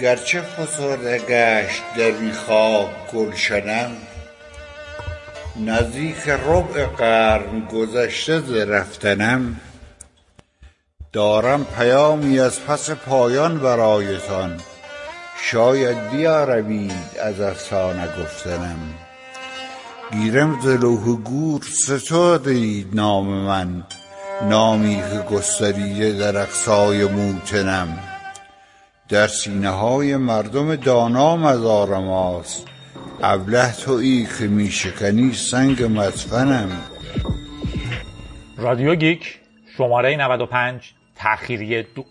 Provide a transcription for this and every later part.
گرچه فسرده گشت در بی خاک گلشنم نزدیک ربع قرن گذشته ز رفتنم دارم پیامی از پس پایان برایتان شاید بیارمید از افسانه گفتنم. گیرم ز لوح گور سترده اید نام من نامی که گستریده در اقصای موطنم در سینه های مردم دانا مزار ماست. ابله تویی که می شکنی سنگ مدفنم. رادیو گیک شماره 95 تأخیری دوبل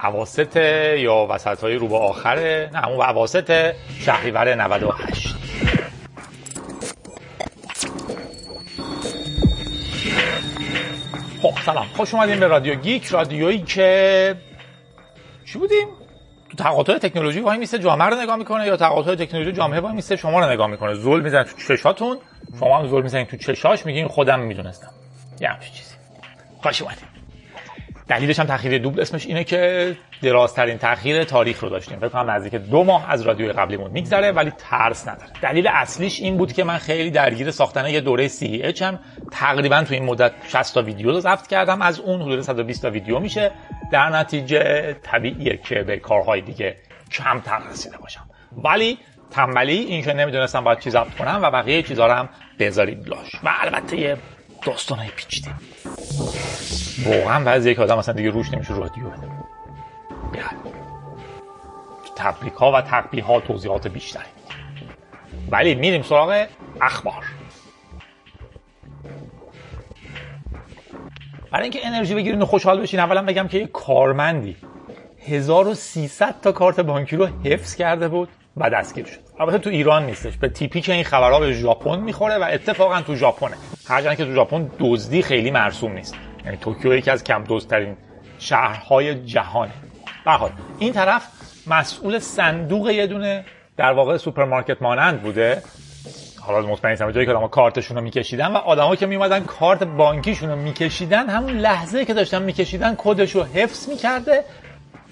عواست یا وسط های رو به آخره؟ نه اون عواست شهریور 98 خب سلام. خوش اومدیم به رادیو گیک رادیویی که چی بودیم؟ تو تقاطع تکنولوژی وای میسته جامعه رو نگاه می‌کنه یا تقاطع تکنولوژی جامعه وای میسته شما رو نگاه می‌کنه؟ زل می‌زنه تو چشاتون شما هم زل می‌زنید تو چشاش میگین خودم می‌دونستم. یه همچین چیزی. خوش اومدیم. دلیلش هم تاخیر دوبل اسمش اینه که درازترین تاخیر تاریخ رو داشتیم. فکر کنم نزدیک دو ماه از رادیوی قبلیمون میگذره ولی ترس نداره. دلیل اصلیش این بود که من خیلی درگیر ساختن یه دوره سی اچ هم تقریبا تو این مدت 60 تا ویدیو رو ضبط کردم. از اون حدود 120 تا ویدیو میشه. در نتیجه طبیعیه که به کارهای دیگه کمتر رسیده باشم. ولی تنبلی این که نمی‌دونستم باید چی ضبط کنم و بقیه چیزا رو هم بذارید لاش و البته داستانای پیچیده. واقعا بعضی که آدم مثلا دیگه روش نمیشه رادیو بده. تبریک ها و تقبیه ها توضیحات بیشتری. ولی میریم سراغ اخبار. برای اینکه انرژی بگیرین و خوشحال بشین اولا بگم که یه کارمندی 1300 تا کارت بانکی رو حفظ کرده بود و دستگیر شد. البته تو ایران نیستش. به تیپی که این خبرها به ژاپن می‌خوره و اتفاقا تو ژاپنه. هرچند که تو ژاپن دزدی خیلی مرسوم نیست. یعنی توکیو یکی از کم دزدترین شهرهای جهانه. برحال این طرف مسئول صندوق یه دونه در واقع سوپرمارکت مانند بوده. حالا مطمئن نیستم جایی که آدم‌ها کارتشون رو میکشیدن و آدما که میومدن کارت بانکیشون رو میکشیدن همون لحظه که داشتن میکشیدن کدش رو حفظ می‌کرده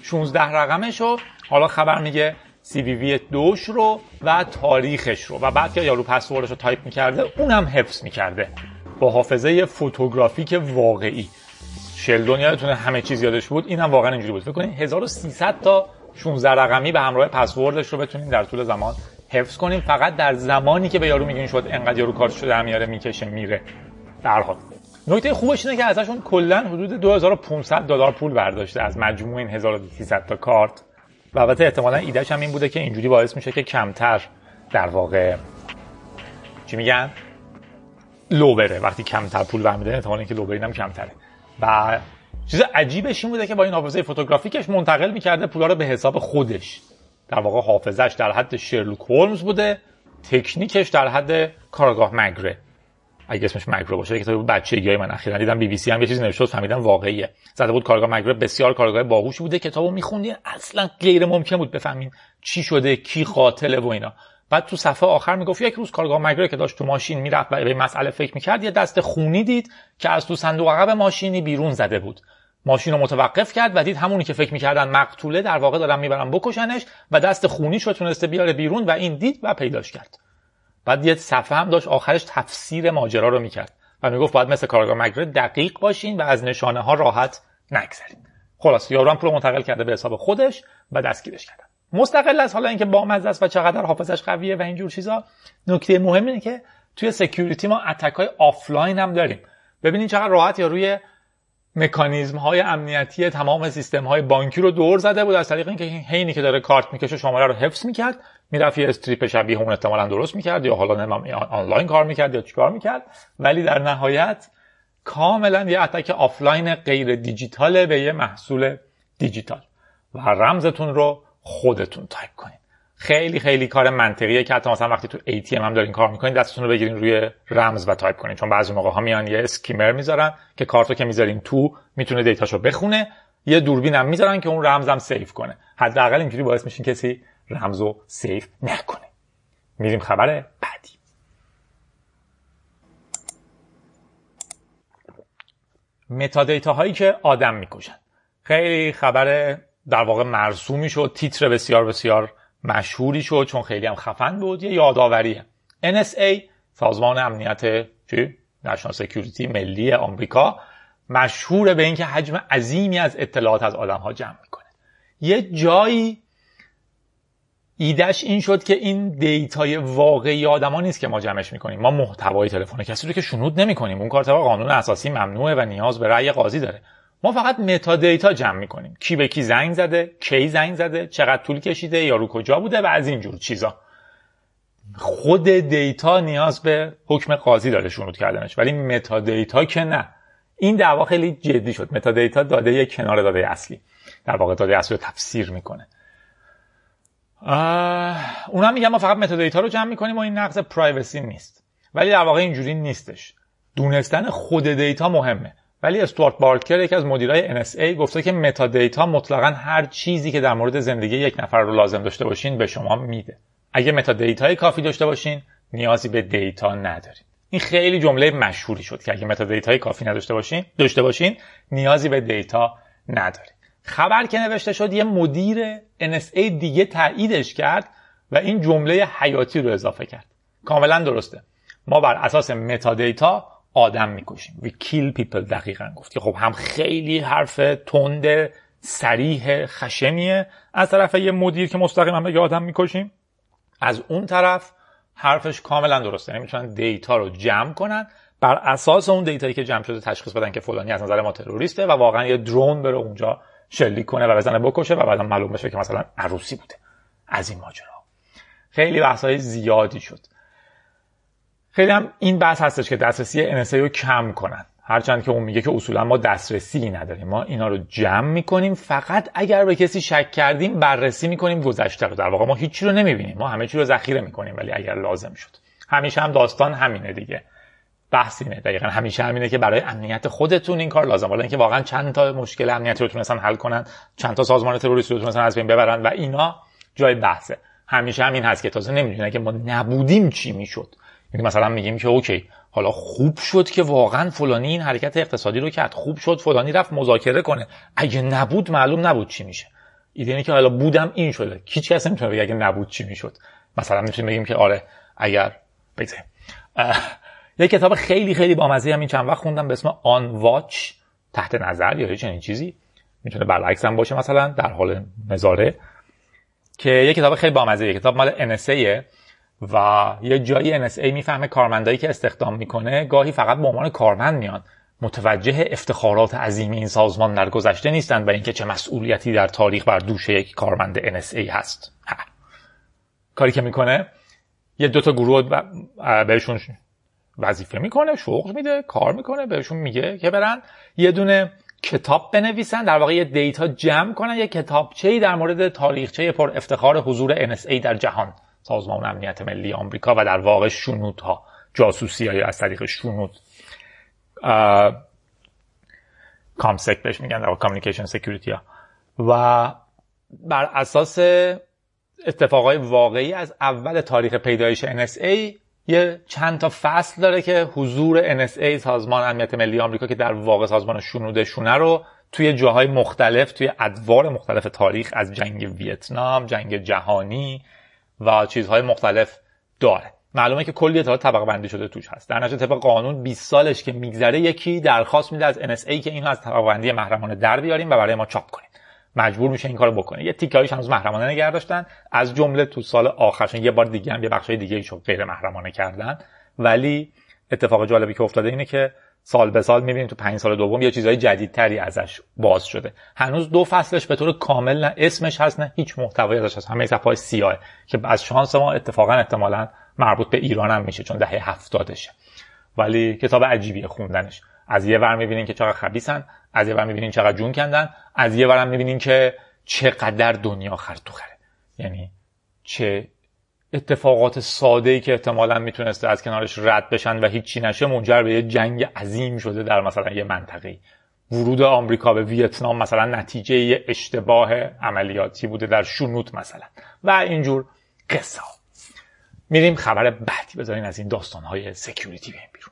16 رقمش رو حالا خبر میگه سی دوش رو و تاریخش رو. و بعد که یارو passwordش رو تایپ می‌کرده اونم حفظ می‌کرده. با حافظه photographic واقعی. شلدون یادتونه همه چیز یادش بود؟ اینم واقعا اینجوری بود. فکر کنید 1300 تا 16 رقمی به همراه پسوردش رو بتونیم در طول زمان حفظ کنیم فقط در زمانی که به یارو میگین شد انقدر یارو کارتش رو در میاره می‌کشه میره. در حال. نکته خوبش اینه که ازشون کلا حدود 2500 دلار پول برداشته از مجموع این 1300 تا کارت. و البته احتمالا ایدهش هم این بوده که اینجوری باعث میشه که کمتر در واقع چی میگن؟ لو بره. وقتی کمتر پول برمیده احتمال اینکه لو هم کمتره. و چیز عجیبش این بوده که با این حافظه فوتوگرافیکش منتقل می‌کرده پولا رو به حساب خودش. در واقع حافظش در حد شرلوک هولمز بوده تکنیکش در حد کارگاه مگره. اگه اسمش مگره باشه. کتاب بچگی من اخیرا دیدم بی بی سی هم یه چیزی نوشته فهمیدم واقعیه. زده بود کارگاه مگره بسیار کارگاه باهوشی بوده. کتابو میخوندین اصلا غیر ممکن بود بفهمین چی شده کی قاتله و اینا. بعد تو صفحه آخر می‌گفت یک روز کارگاه مگره که داشت تو ماشین می‌رفت و به مسئله فکر می‌کرد یه دست خونی دید که از تو صندوق عقب ماشینی بیرون زده بود. ماشین رو متوقف کرد و دید همونی که فکر می‌کردن مقتوله در واقع دارن می‌برن بکشنش و دست خونیش رو تونسته بیاره بیرون و این دید و پیداش کرد. بعد یه صفحه هم داشت آخرش تفسیر ماجرا رو می‌کرد و می‌گفت باید مثل کارگاه مگره دقیق باشین و از نشانه ها راحت نگذرین خلاص یارو هم پول منتقل کرده به حساب خودش و دستگیرش کردن مستقل از حالا اینکه بامزه است و چقدر حافظش قویه و اینجور چیزا نکته مهم اینه که توی security ما attack های آفلاین هم داریم. ببینید چقدر راحت یارو مکانیزم های امنیتی تمام سیستم های بانکی رو دور زده بود از طریق اینکه حینی که داره کارت می‌کشه شماره رو حفظ می‌کرد. می‌رفت یه strip شبیه اون احتمالا درست می‌کرد یا حالا نمیدونم آنلاین کار می‌کرد یا چیکار می‌کرد. ولی در نهایت کاملا یه attack offline غیر دیجیتاله به یه محصول دیجیتال. و رمزتون رو خودتون تایپ کنید خیلی خیلی کار منطقیه که حتی مثلا وقتی تو ATM هم دارین کار می‌کنین دستتون رو بگیرین روی رمز و تایپ کنین. چون بعضی موقع ها میان یه skimmer می‌ذارن که کارتو که می‌ذارین تو می‌تونه dataشو بخونه یه دوربین هم می‌ذارن که اون رمزم save کنه. حداقل اینجوری باعث میشین کسی رمزو save نکنه. میریم خبر بعدی. متا هایی که آدم می‌کشن. خیلی خبر در واقع مرسومی شد تیتر بسیار بسیار مشهوری شد چون خیلی هم خفن بود یه یادآوریه. NSA سازمان امنیت چی؟ national security ملی آمریکا مشهور به اینکه حجم عظیمی از اطلاعات از آدم ها جمع می‌کنه. یه جایی ایدهش این شد که این data ی واقعی آدما نیست که ما جمعش می‌کنیم. ما محتوای تلفن کسی رو که شنود نمی‌کنیم. اون کار طبق قانون اساسی ممنوعه و نیاز به رأی قاضی داره. ما فقط meta data جمع می‌کنیم. کی به کی زنگ زده کی زنگ زده چقدر طول کشیده یارو کجا بوده و از این جور چیزا. خود data نیاز به حکم قاضی داره شنود کردنش. ولی meta data که نه. این دعوا خیلی جدی شد. meta data داده کنار داده اصلی. در واقع داده اصلی رو تفسیر می‌کنه. اونا میگن ما فقط meta data رو جمع می‌کنیم و این نقض privacy نیست. ولی در واقع اینجوری نیستش. دونستن خود data مهمه. ولی استوارت بیکر یکی از مدیرای NSA گفته که meta data مطلقا هر چیزی که در مورد زندگی یک نفر رو لازم داشته باشین به شما میده. اگه meta data ی کافی داشته باشین نیازی به data ندارین. این خیلی جمله مشهوری شد که اگه meta data ی کافی نداشته باشین داشته باشین نیازی به data ندارین. خبر که نوشته شد یه مدیر NSA دیگه تاییدش کرد و این جمله حیاتی رو اضافه کرد. کاملا درسته. ما بر اساس metadata آدم می‌کشیم. We kill people دقیقا گفت. که خب هم خیلی حرف تند صریح خشمیه از طرف یه مدیر که مستقیما بگه آدم می‌کشیم. از اون طرف حرفش کاملا درسته. یعنی می‌تونن data رو جمع کنن. بر اساس اون data یی که جمع شده تشخیص بدن که فلانی از نظر ما تروریسته و واقعا یه drone بره اونجا شلیک کنه و بزنه بکشه و بعدا معلوم بشه که مثلا عروسی بوده. از این ماجرا. خیلی بحث زیادی شد. خیلی هم این بحث هستش که دسترسی NSA رو کم کنن. هرچند که اون میگه که اصولا ما دسترسی نداریم. ما اینا رو جمع می‌کنیم. فقط اگر به کسی شک کردیم بررسی می‌کنیم گذشته رو. در واقع ما هیچی رو نمی‌بینیم. ما همه چی رو ذخیره می‌کنیم ولی اگر لازم شد. همیشه هم داستان همینه دیگه. بحث اینه. دقیقا همیشه همینه که برای امنیت خودتون این کار لازم. حالا اینکه واقعا چند تا مشکل امنیتی رو تونستن حل کنن چند تا سازمان تروریستی رو تونستن از بین ببرن و اینا جای بحثه. همیشه همین هست که تازه نمی‌دونه که ما نبودیم چی می‌شد. یعنی مثلا میگیم که اوکی حالا خوب شد که واقعا فلانی این حرکت اقتصادی رو کرد. خوب شد فلانی رفت مذاکره کنه. اگه نبود معلوم نبود چی میشه. ایده اینه که حالا بودم این شده. هیچ کس نمی‌تونه بگه اگه نبود چی می‌شد. مثلا می‌تونیم بگیم که آره اگر بگذاریم. یه کتاب خیلی خیلی بامزه هم این چند وقت خوندم به اسم آن واچ تحت نظر یا چنین چیزی. می‌تونه برعکس هم باشه مثلا در حال نظاره. که یه کتاب خیلی بامزه یه کتاب مال NSA و یه جایی NSA می‌فهمه کارمندایی که استخدام می‌کنه گاهی فقط به عنوان کارمند میان. متوجه افتخارات عظیم این سازمان در گذشته نیستند و اینکه چه مسئولیتی در تاریخ بر دوش یک کارمند NSA هست. ها. کاری که می‌کنه یه دوتا گروه بهشون وظیفه می‌کنه شغل میده کار می‌کنه بهشون میگه که برن یه دونه کتاب بنویسن در واقع یه data جمع کنن یه کتابچه در مورد تاریخچه پر افتخار حضور NSA در جهان سازمان امنیت ملی آمریکا و در واقع ها جاسوسی های از طریق شنود. COMSEC بهش میگن در communication security ها و بر اساس اتفاقای واقعی از اول تاریخ پیدایش NSA یه چند تا فصل داره که حضور NSA سازمان امنیت ملی آمریکا که در واقع سازمان شونه رو توی جاهای مختلف توی ادوار مختلف تاریخ از جنگ ویتنام جنگ جهانی و چیزهای مختلف داره. معلومه که کلی اطلاعات طبقه بندی شده توش هست. در نتیجه طبق قانون 20 سالش که میگذره یکی درخواست میده از NSA که اینو از طبقه بندی محرمانه در بیاریم و برای ما چاپ کنیم مجبور میشه این کارو بکنه. یه تیکایش هنوز محرمانه نگه داشتن. از جمله تو سال آخرشون یه بار دیگه هم یه بخشای دیگه ایشو غیر محرمانه کردن. ولی اتفاق جالبی که افتاده اینه که سال به سال می‌بینیم تو پنج سال دوم یه چیزهای جدیدتری ازش باز شده. هنوز دو فصلش به طور کامل نه اسمش هست نه هیچ محتوایی ازش هست. همه صفحه سیاه. که از شانس ما اتفاقا احتمالا مربوط به ایران هم میشه چون دهه هفتادشه. ولی کتاب عجیبیه خوندنش. از یه ور می‌بینین که چقدر خبیسن از یه ور می‌بینین چقدر جون کندن از یه ور هم می‌بینین که چقدر دنیا خر تو خره. یعنی چه اتفاقات ساده ای که احتمالا می‌تونسته از کنارش رد بشن و هیچی نشه منجر به یه جنگ عظیم شده در مثلا یه منطقه ورود آمریکا به ویتنام مثلا نتیجه یه اشتباه عملیاتی بوده در شنوت مثلا. و اینجور قصه ها میریم خبر بعدی بذارین از این داستان های سکیوریتی بیم بیرون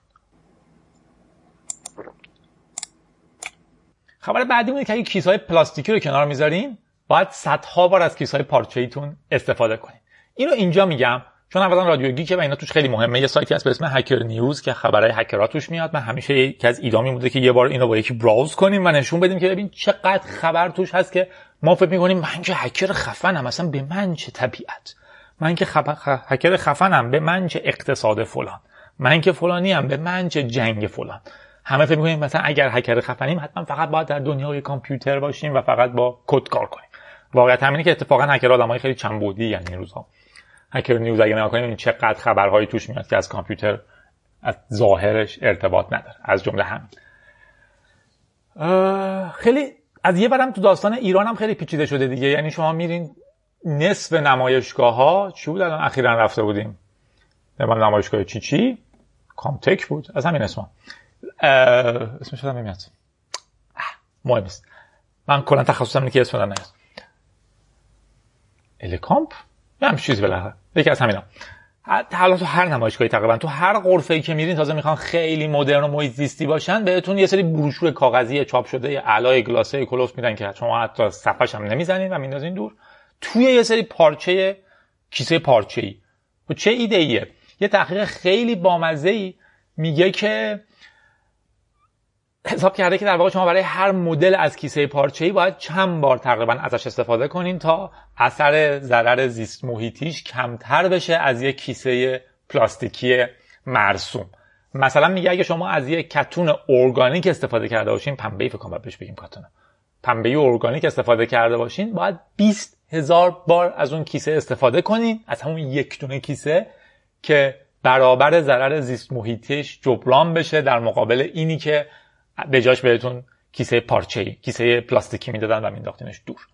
خبر بعدی مونه که اگه کیسهای پلاستیکی رو کنار می‌ذارین باید صدها بار از کیسه های پارچه ایتون استفاده کنید اینو اینجا میگم چون اولا رادیو گیکه و اینا توش خیلی مهمه. یه سایتی هست به اسم هکر نیوز که خبرهای هکرها توش میاد. من همیشه یکی از ایدامی بوده که یه بار اینو با یکی براوز کنیم و نشون بدیم که ببین چقدر خبر توش هست که ما فکر می‌کنیم من که هکر خفنم اصلا به من چه طبیعت؟ من که خب... هکر خفنم به من چه اقتصاد فلان؟ من که فلانی هم به من چه جنگ فلان؟ همه فکر می‌کنیم مثلا اگر هکر خفنیم حتما فقط باید در دنیای کامپیوتر باشیم و فقط با کد کار کنیم. واقعیت همینه که اتفاقا هکر آدمای خیلی چنبودی یعنی این روزها هکر نیوز اگه نگاه کنیم چقدر خبرهایی توش میاد که از کامپیوتر از ظاهرش ارتباط نداره. از جمله همین. خیلی از یه برم تو داستان ایران هم خیلی پیچیده شده دیگه. یعنی شما میرین نصف نمایشگاه ها چی بود الان؟ اخیرا رفته بودیم. نمایشگاه چی چی؟ کامتک بود. از همین اسم اسمش هم نمیاد مهم نیست من کلا تخصصم اینه که اسم نیاد الکامپ هم چیزی بالاخره. یکی از همینا. حالا تو هر نمایشگاهی تقریبا تو هر غرفه‌ای که میرین تازه می‌خوان خیلی مدرن و محیط زیستی باشن بهتون یه سری بروشور کاغذی چاپ شده یه علای گلاسه کلوف میدن که شما حتی صفحش هم نمی‌زنین و میندازین دور. توی یه سری پارچه کیسه پارچه ای و چه ایده ایه یه تحقیق خیلی بامزه ای میگه که حساب کرده که در واقع شما برای هر مدل از کیسه پارچه‌ای باید چند بار تقریبا ازش استفاده کنین تا اثر ضرر زیست محیطیش کمتر بشه از یک کیسه پلاستیکی مرسوم. مثلا میگه اگه شما از یک کتون ارگانیک استفاده کرده باشین پنبه فکر کنم بهش بگیم کاتون. پنبه ارگانیک استفاده کرده باشین باید 20 هزار بار از اون کیسه استفاده کنین از همون یک دونه کیسه که برابر ضرر زیست محیطیش جبران بشه در مقابل اینی که به جاش بهتون کیسه پارچه کیسه پلاستیکی می‌دادن و مینداختینش دور.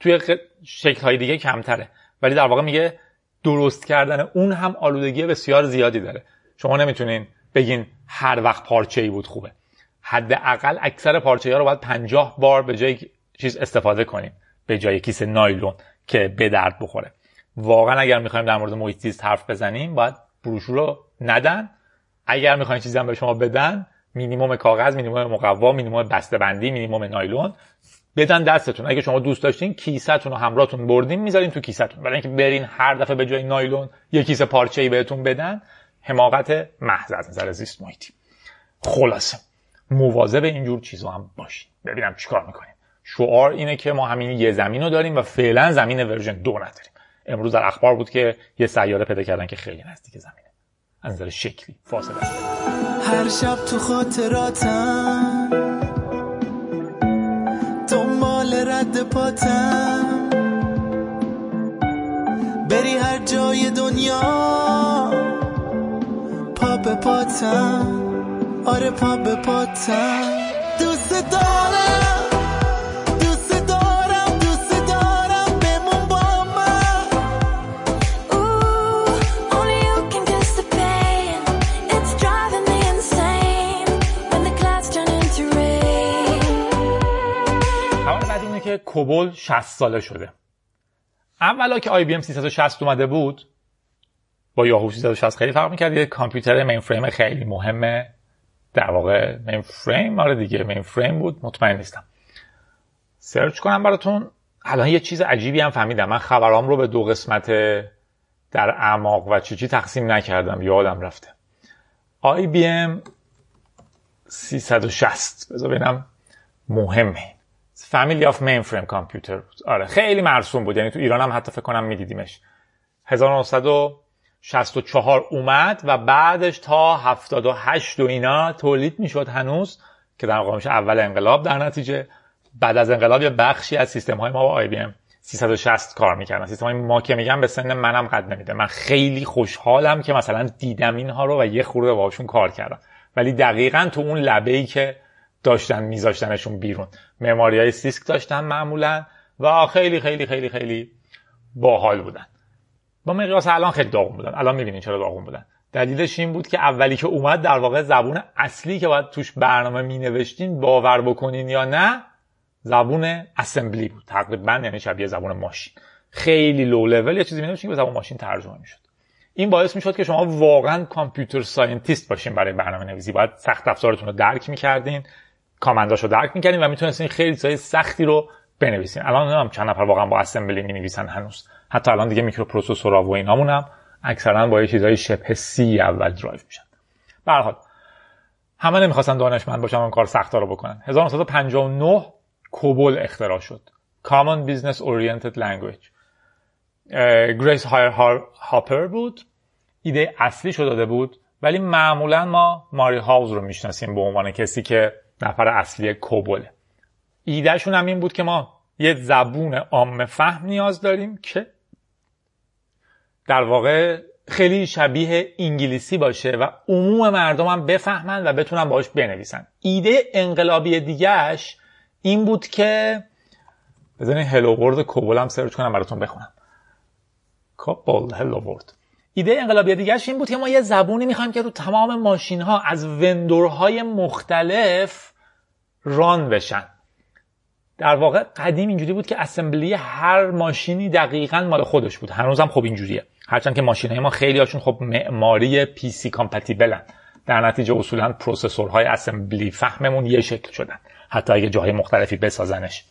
توی شکل های دیگه کمتره. ولی در واقع میگه درست کردن اون هم آلودگی بسیار زیادی داره. شما نمی‌تونین بگین هر وقت پارچه ای بود خوبه. حداقل اکثر پارچه ها رو باید پنجاه بار به جای چیز استفاده کنیم به جای کیسه نایلون که به درد بخوره. واقعا اگر می‌خوایم در مورد محیط زیست حرف بزنیم باید بروشور رو ندن. اگر می‌خواین چیزی هم به شما بدن مینیمم کاغذ مینیمم مقوا مینیمم بسته بندی مینیمم نایلون. بدن دستتون. اگه شما دوست داشتین کیسهتون رو همراهتون بردین می‌ذارین تو کیسهتون برای اینکه برین هر دفعه به جای نایلون یه کیسه پارچه ای بهتون بدن حماقت محض از نظر زیست محیطی. خلاصه مواظب اینجور چیزا هم باشین. ببینم چیکار می‌کنیم شعار اینه که ما همین یه زمین رو داریم و فعلا زمین ورژن دو نداریم. امروز در اخبار بود که یه سیاره پیدا کردن که خیلی نزدیک زمینه نظر شکلی فاصله هر شب تو خاطراتم دنبال رد پاتم. بری هر جای دنیا پا به پاتم. آره پا به پاتم. دوست دارم که COBOL 60 ساله شده. اولا که IBM 360 اومده بود با یاهو 360 خیلی فرق می‌کرد. یه کامپیوتر mainframe خیلی مهمه. در واقع mainframe آره دیگه mainframe بود. مطمئن نیستم. search کنم براتون. الان یه چیز عجیبی هم فهمیدم. من خبرام رو به دو قسمت در اعماق و چی چی تقسیم نکردم. یادم رفته. IBM 360 بذار ببینم. مهمه. family of mainframe computer بود. آره خیلی مرسوم بود. یعنی تو ایران هم حتی فکر کنم میدیدیمش. 1964 اومد و بعدش تا 78 و اینا تولید می‌شد هنوز که در میشه اول انقلاب در نتیجه. بعد از انقلاب یه بخشی از سیستم های ما با IBM 360 کار می‌کردن. سیستم های ما که میگم به سن منم قد نمیده. من خیلی خوشحالم که مثلا دیدم اینها رو و یه خورده باشون کار کردم. ولی دقیقا تو اون لبه ای که داشتن میذاشتنشون بیرون. معماری های سیسک داشتن معمولا و خیلی خیلی خیلی خیلی باحال بودن. با مقیاس الان خیلی داغون بودن. الان می‌بینین چرا داغون بودن. دلیلش این بود که اولی که اومد در واقع زبون اصلی که باید توش برنامه می نوشتین باور بکنین یا نه زبون اسمبلی بود. تقریبا یعنی شبیه زبون ماشین. خیلی لو لول یه چیزی می که به زبون ماشین ترجمه می‌شد. این باعث می‌شد که شما واقعا computer scientist باشین برای برنامه نویسی باید سخت افزارتون رو درک می‌کردین. command اش رو درک می‌کردین و می‌تونستین خیلی چیزای سختی رو بنویسیم. الان نمی‌دونم چند نفر واقعا با assembly می نویسن هنوز. حتی الان دیگه microprocessor ها و اینامون هم اکثرا با یه چیزای شبه C اول درایو میشن. به هر حال همه نمی‌خواستن دانشمند باشن اون کار سختا رو بکنن. 1959 COBOL اختراع شد. Common Business Oriented Language. گریس هایر هاپر بود. ایده اصلی شده داده بود ولی معمولا ما Mary Hawes رو می‌شناسیم به عنوان کسی که نفر اصلی COBOL ه ایدهشون هم این بود که ما یه زبون عام فهم نیاز داریم که در واقع خیلی شبیه انگلیسی باشه و عموم مردم هم بفهمن و بتونن باش بنویسن. ایده انقلابی دیگهش این بود که بزنین hello world COBOL هم سرچ کنم براتون بخونم. COBOL hello world. ایده انقلابی دیگهش این بود که ما یه زبونی می‌خوایم که رو تمام ماشین ها از vendor های مختلف run بشن. در واقع قدیم اینجوری بود که assembly هر ماشینی دقیقا مال خودش بود. هنوزم خب اینجوریه. هرچند که ماشین های ما خیلی هاشون خب معماری PC compatible ن در نتیجه اصولا processor های assembly فهممون یه شکل شدن. حتی اگه جاهای مختلفی بسازنش.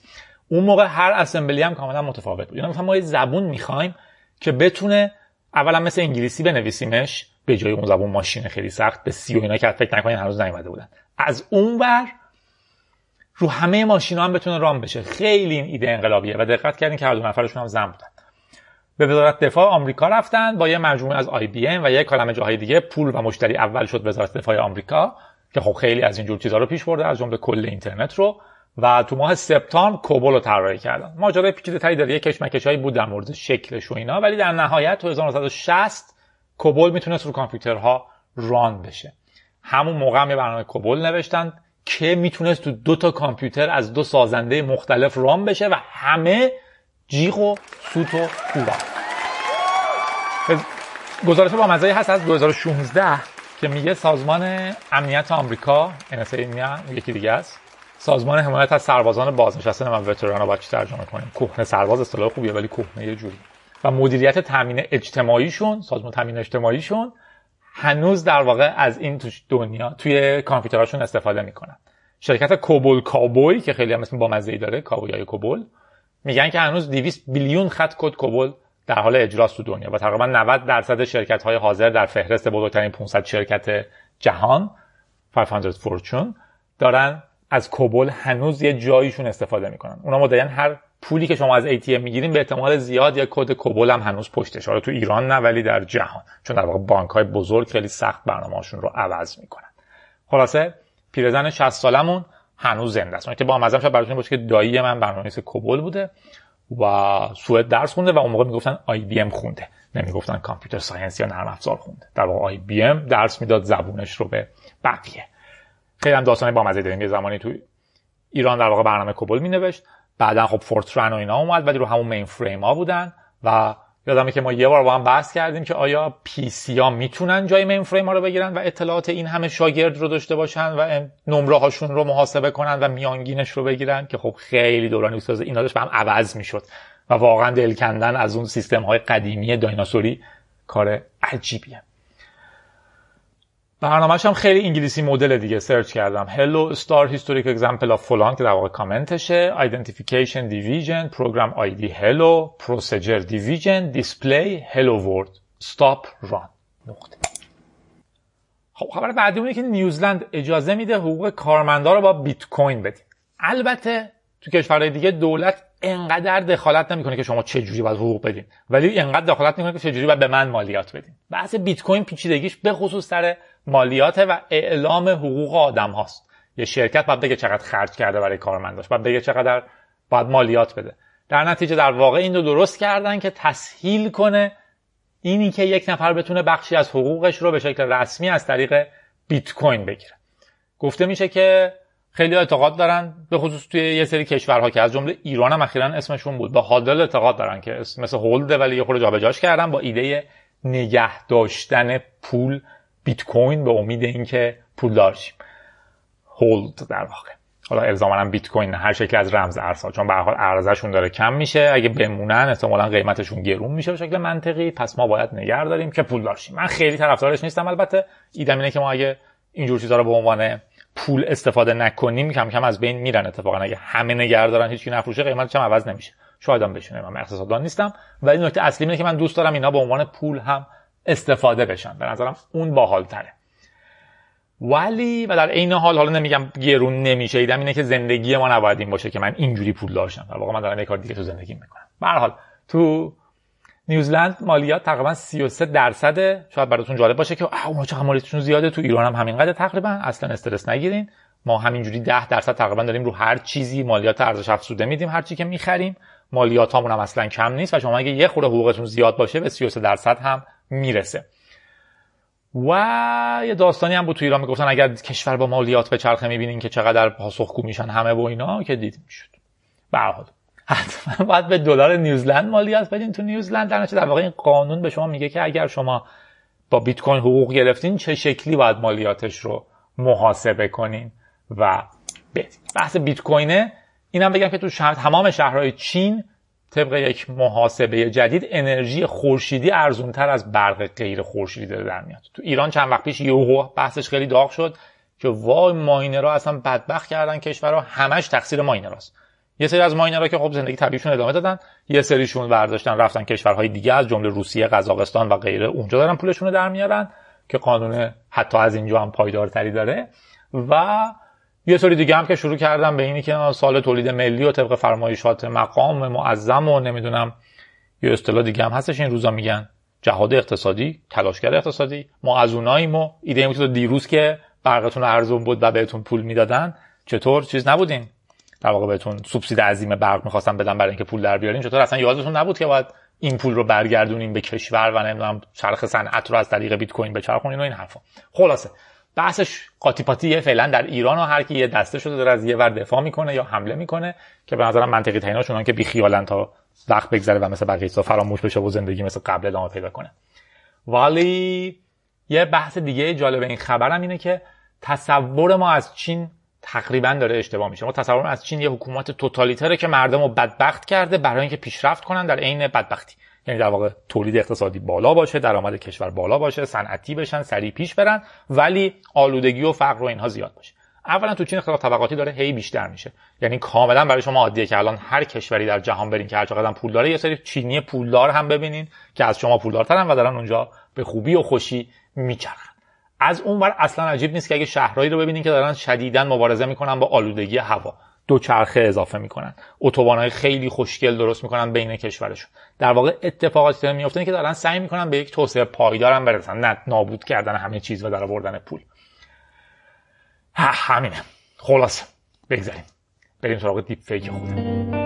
اون موقع هر اسمبلی هم کاملا متفاوت بود. یعنی ما یه زبون می‌خوایم که بتونه اولا مثل انگلیسی بنویسیمش به جای اون زبون ماشین خیلی سخت به سی و اینا که فکر نکنین هنوز نیومده بودن. از اون بر رو همه ماشین هم بتونه رام بشه. خیلی این ایده انقلابیه و دقت کردین که هر دو نفرشون هم زن بودن. به وزارت دفاع آمریکا رفتن با یه مجموعه از آی بی ام و یه کلمه جاهای دیگه. پول و مشتری اول شد وزارت دفاع آمریکا که خب خیلی از اینجور چیزها رو پیش برده از جمله کل اینترنت رو. و تو ماه سپتامبر کوبل رو طراحی کردن. ماجرای پیچیده تری داره. یه کشمکشایی بود در مورد شکلش و اینا. ولی در نهایت تو 1960 کوبل می‌تونست رو کامپیوترها ران بشه. همون موقع هم یه برنامه کوبل نوشتن که می‌تونست تو دو تا کامپیوتر از دو سازنده مختلف رام بشه و همه جیغ و سوت و هورا گزارش با مزه هست از 2016 که میگه سازمان امنیت آمریکا NSA یکی دیگه است. سازمان حمایت از سربازان بازنشسته و وتران رو چی ترجمه کنیم؟ کهنه سرباز اصطلاح خوبیه ولی کهنه یه جوری و مدیریت تامین اجتماعیشون سازمان تامین اجتماعیشون هنوز در واقع از این تو دنیا توی کامپیوترهاشون استفاده می‌کنن. شرکت کوبل کابوی که خیلی هم اسم با مزه داره کابویای کوبل میگن که هنوز 200 بیلیون خط کد کوبل در حال اجراست تو دنیا و تقریبا 90 درصد شرکت های حاضر در فهرست بزرگترین 500 شرکت جهان 500 فورچون دارن از کوبل هنوز یه جاییشون استفاده می‌کنن. اونا مدین هر پولی که شما از ATM می‌گیرین به احتمال زیاد یا کد کوبل هم هنوز پشتش حالا تو ایران نه ولی در جهان. چون در واقع بانک های بزرگ خیلی سخت برنامه‌هاشون رو عوض می‌کنن. خلاصه پیرزن 60 سالمون هنوز زنده است. که با مزم شاید براتون باشه که دایی من برنامه‌نویس کوبل بوده و سوئد درس خونده و اون موقع می‌گفتن IBM خونده. نمی‌گفتن computer science یا نرم افزار خونده. در واقع IBM درس می‌داد زبونش رو به بقیه خیلی هم داستانی با مزه داریم یه زمانی تو ایران در واقع برنامه COBOL می نوشت بعدا خب Fortran و اینا اومد ولی رو همون mainframe ها بودن و یادمه که ما یه بار با هم بحث کردیم که آیا PC ها می‌تونن جای mainframe ها رو بگیرن و اطلاعات این همه شاگرد رو داشته باشن و نمره هاشون رو محاسبه کنن و میانگینش رو بگیرن که خب خیلی دوران استاد اینا داشت به هم عوض می‌شد و واقعا دل کندن از اون سیستم های قدیمی دایناسوری کار عجیبیه. برنامهش هم خیلی انگلیسی مدل دیگه سرچ کردم. Hello Star Historic Example of فلان که در واقع کامنتشه. Identification Division Program ID Hello Procedure Division Display Hello World Stop Run. نقطه. خب خبر بعدی اونه که نیوزلند اجازه میده حقوق کارمندا رو با بیت کوین بدین البته تو کشورهای دیگه دولت انقدر دخالت نمی‌کنه که شما چه جوری باید حقوق بدین ولی انقدر دخالت می‌کنه که چه جوری باید به من مالیات بدین. بحث بیت کوین پیچیدگیش به خصوص سر مالیات و اعلام حقوق آدم هاست. یه شرکت باید بگه چقدر خرج کرده برای کارمنداش. باید بگه چقدر باید مالیات بده. در نتیجه در واقع این رو درست کردن که تسهیل کنه اینی که یک نفر بتونه بخشی از حقوقش رو به شکل رسمی از طریق بیت کوین بگیره. گفته میشه که خیلی اعتقاد دارن به خصوص توی یه سری کشورها که از جمله ایران هم اخیرا اسمشون بود با هادل اعتقاد دارن که مثل هولد ولی یه خورده جابجاش کردن با ایده نگه داشتن پول بیت کوین به امید اینکه پول دارشیم هولد در واقع. حالا الزاما بیت کوین هر شکل از رمز ارزها چون به حال ارزششون داره کم میشه. اگه بمونن احتمالا قیمتشون گرون میشه به شکل منطقی. پس ما باید نگه داریم که پول داشتیم من خیلی طرفدارش نیستم. البته ایدم اینه که ما اگه اینجور چیزا رو به عنوان پول استفاده نکنیم کم کم از بین میرن اتفاقا. اگه همه نگه دارن هیچی نفروشه قیمت هم عوض نمیشه. شاید هم بشونه. من اقتصاددان نیستم. ولی نکته اصلی اینه که من دوست دارم اینا به عنوان پول هم استفاده بشن. به نظرم اون باحال تره ولی و در عین حال حالا نمیگم گرون نمیشه ایدم اینه که زندگی ما نباید این باشه که من اینجوری پول داشتم در واقع من دارم یه کار دیگه تو زندگی می‌کنم. به حال تو نیوزلند مالیات تقریبا 33 درصده شاید براتون جالب باشه که اون چقدر مالیاتشون زیاده تو ایران هم همینقدر تقریبا. اصلا استرس نگیرین. ما همینجوری 10 درصد تقریبا داریم رو هر چیزی مالیات ارزش افزوده میدیم هر چی که می‌خریم. مالیات هم اصلا کم نیست و شما اگه یه خورده حقوقتون زیاد باشه به 33 درصد هم می‌رسه. و یه داستانی هم بود تو ایران می‌گفتن اگر کشور با مالیات به چرخه می‌بینین که چقدر پاسخگو میشن همه و اینا که دید می‌شد. به حال. حتما باید به دلار نیوزلند مالیات بدین. تو نیوزلند در در واقع این قانون به شما میگه که اگر شما با بیت کوین حقوق گرفتین چه شکلی باید مالیاتش رو محاسبه کنین و بدین. بحث بیت کوینه اینم بگم که تو شهر تمام شهرهای چین طبق یک محاسبه جدید انرژی خورشیدی ارزونتر از برق غیر خورشیدی داره در میاد. تو ایران چند وقت پیش یهو بحثش خیلی داغ شد که وای ماینرها اصلا بدبخت کردن کشورها همش تقصیر ماینراست. یه سری از ماینرها که خب زندگی طبیعیشون ادامه دادن یه سریشون برداشتن رفتن کشورهای دیگه از جمله روسیه قزاقستان و غیره اونجا دارن پولشون رو در میارن که قانون حتی از اینجا هم پایدارتری داره. و یه سری دیگه هم که شروع کردم به اینی که سال تولید ملی و طبق فرمایشات مقام معظم و نمی‌دونم یه اصطلاح دیگه هم هستش. این روزا میگن جهاد اقتصادی تلاشگر اقتصادی. ما از اوناییم و ایده تو دیروز که برقتون ارزون بود و بهتون پول می‌دادن. چطور؟ چیز نبودین. در واقع بهتون سوبسید عظیم برق می‌خواستن بدن برای اینکه پول در بیارین. چطور؟ اصلا یادتون نبود که باید این پول رو برگردونین به کشور و نمی‌دونم چرخ صنعت رو از طریق بیت کوین بچرخونین و این حرفا. خلاصه. بحثش قاطی پاتیه فعلا در ایران و هر کی یه دسته شده داره از یه ور دفاع می‌کنه یا حمله می‌کنه که به نظرم منطقی تریناشون که بی خیالن تا وقت بگذره و مثل بقیه فراموش بشه و زندگی مثل قبل ادامه پیدا کنه. ولی یه بحث دیگه جالب این خبرم اینه که تصور ما از چین تقریبا داره اشتباه میشه. ما تصور از چین یه حکومت توتالیتره که مردم رو بدبخت کرده برای اینکه پیشرفت کنن در عین بدبختی. یعنی در واقع تولید اقتصادی بالا باشه درآمد کشور بالا باشه صنعتی بشن سریع پیش برن ولی آلودگی و فقر و اینها زیاد باشه. اولا تو چین اختلاف طبقاتی داره هی بیشتر میشه. یعنی کاملا برای شما عادیه که الان هر کشوری در جهان برین که هر چقدر پول داره یه سری چینی پولدار هم ببینین که از شما پولدارترن و دارن اونجا به خوبی و خوشی میچرخن. از اونور اصلا عجیب نیست که اگه شهرهایی رو ببینین که دارن شدیدا مبارزه می‌کنن با آلودگی هوا. دو چرخه اضافه می‌کنن. اتوبانهای خیلی خوشگل درست می‌کنن بین کشورشون. در واقع اتفاقاتی که میفته که دارن سعی می‌کنن به یک توسعه پایدار برسن نه نابود کردن همه چیز و در آوردن پول همینه. خلاص بگذاریم. بریم سراغ دیپ فیک خودم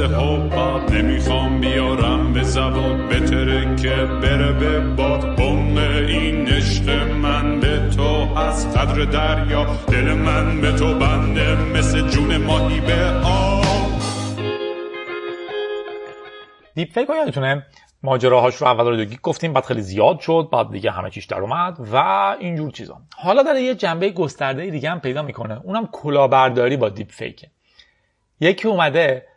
مثل حباب نمی‌خوام بیارم به زبان بتره که بره به باد. ام این عشق من به تو از قدر دریا. دل من به تو بنده مثل جون ماهی به آب. دیپ فیک یادتونه؟ ماجراهاش رو اول رو گفتیم بعد خیلی زیاد شد بعد دیگه همه چیش در اومد و اینجور چیزا. حالا داره یه جنبه گسترده دیگه هم پیدا می‌کنه. اونم کلاهبرداری با دیپ فیکه یکی اومده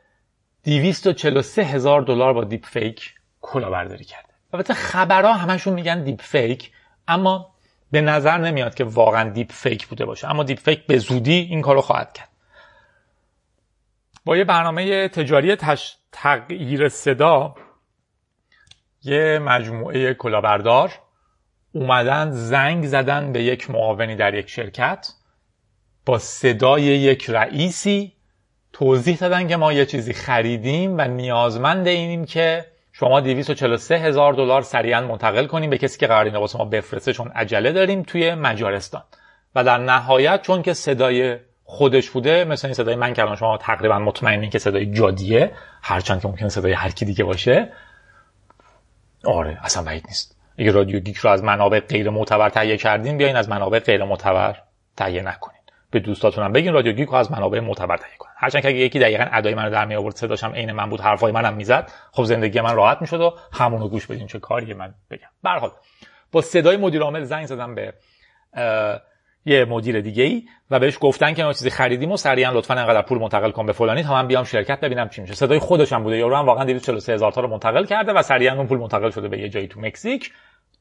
243 هزار دلار با دیپ فیک کلاهبرداری کرده. البته خبرها همشون میگن دیپ فیک اما به نظر نمیاد که واقعا دیپ فیک بوده باشه. اما دیپ فیک به زودی این کارو خواهد کرد. با یه برنامه تجاری تش... تغییر صدا یه مجموعه کلاهبردار اومدن زنگ زدن به یک معاونی در یک شرکت با صدای یک رئیسی توضیح دادن که ما یه چیزی خریدیم و نیازمند اینیم که شما 243 هزار دلار سریعا منتقل کنیم به کسی که قرار اینه واسه ما بفرسته چون عجله داریم توی مجارستان. و در نهایت چون که صدای خودش بوده مثل این صدای من که شما تقریبا مطمئنین که صدای جادیه هرچند که ممکنه صدای هر کی دیگه باشه. آره اصلا بعید نیست. اگه رادیو گیک رو از منابع غیر معتبر تهیه کردین بیاین از منابع غیر معتبر تهیه نکنین به دوستاتونم بگین رادیو گیک رو از منابع معتبر تهیه کنن. هرچند که اگه یکی دقیقا ادای منو در می آورد صداشم عین من بود حرفای منم می‌زد خب زندگی من راحت می‌شد و همونو گوش بدین چه کاری من بگم. به با صدای مدیر عامل زنگ زدم به یه مدیر دیگه ای و بهش گفتن که ما چیزی خریدیم و سریعا لطفا انقدر پول منتقل کن به فلانی. تا من بیام شرکت ببینم چی میشه. صدای خودش هم بوده. یارو هم واقعا 243 هزار تا رو منتقل کرده و سریعا اون پول منتقل شده به یه جایی تو مکزیک.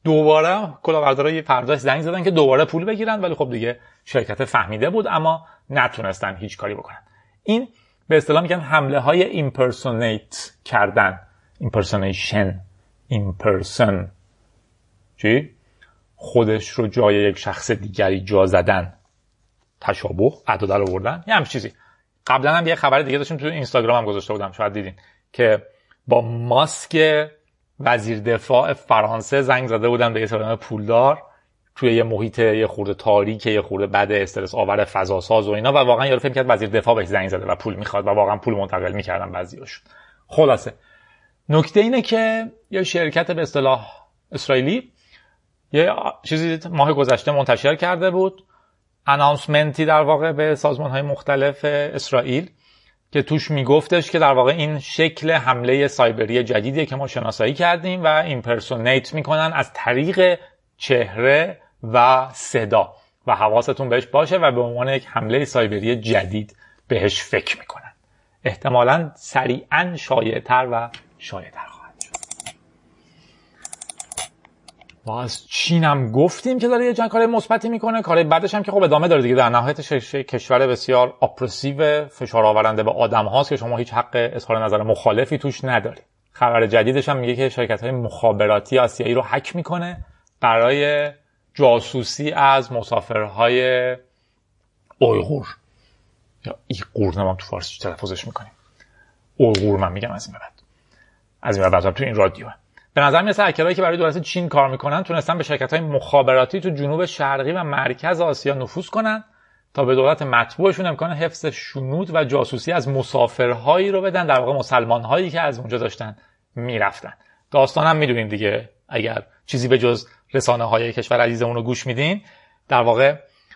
دوباره کلاهبردارا یه پرداخت زنگ زدن که دوباره پول بگیرن ولی خب دیگه شرکت فهمیده بود اما نتونستن هیچ کاری بکنن. این به اصطلاح میگن حمله های impersonate کردن. impersonation imperson چی؟ خودش رو جای یک شخص دیگری جا زدن. تشابه عدد رو بردن یه همچین چیزی. قبلا هم یه خبر دیگه داشتیم تو اینستاگرام هم گذاشته بودم شاید دیدین که با ماسک وزیر دفاع فرانسه زنگ زده بودن به یه پولدار توی یه محیط یه خورده تاریک یه خورده بد استرس آور فضا ساز و اینا و واقعا یارو فکر کرد وزیر دفاع بهش زنگ زده و پول می‌خواد و واقعا پول منتقل می‌کردن بعضیاشون. خلاصه. نکته اینه که یه شرکت به اصطلاح اسرائیلی یه چیزی ماه گذشته منتشر کرده بود. اناونسمنتی در واقع به سازمان های مختلف اسرائیل. که توش میگفتش که در واقع این شکل حمله سایبری جدیدیه که ما شناسایی کردیم و impersonate می‌کنن از طریق چهره و صدا و حواستون بهش باشه و به عنوان یک حمله سایبری جدید بهش فکر می‌کنن. احتمالا سریعا شایعتر و شایعتر. ما از چین هم گفتیم که داره یه جن کار مثبتی می‌کنه. کار بعدش هم که خب ادامه داره دیگه. در نهایت کشور بسیار oppressive فشار آورنده به آدم هاست که شما هیچ حق اظهار نظر مخالفی توش ندارید. خبر جدیدش هم میگه که شرکت های مخابراتی آسیایی رو حک می‌کنه برای جاسوسی از مسافرهای اویغور. یا ایغور نمام تو فارسی تلفظش می‌کنیم. اویغور من میگم از این بعد. از این بعد تو این رادیو. به نظر میاد که برای دولت چین کار می‌کنن تونستن به شرکت های مخابراتی تو جنوب شرقی و مرکز آسیا نفوذ کنن تا به دولت مطبوعشون امکان حفظ شنود و جاسوسی از مسافرهایی رو بدن در واقع مسلمانهایی که از اونجا داشتن می‌رفتن. داستان هم دیگه اگر چیزی به جز رسانه های کشور عزیزمون رو گوش میدین. در واقع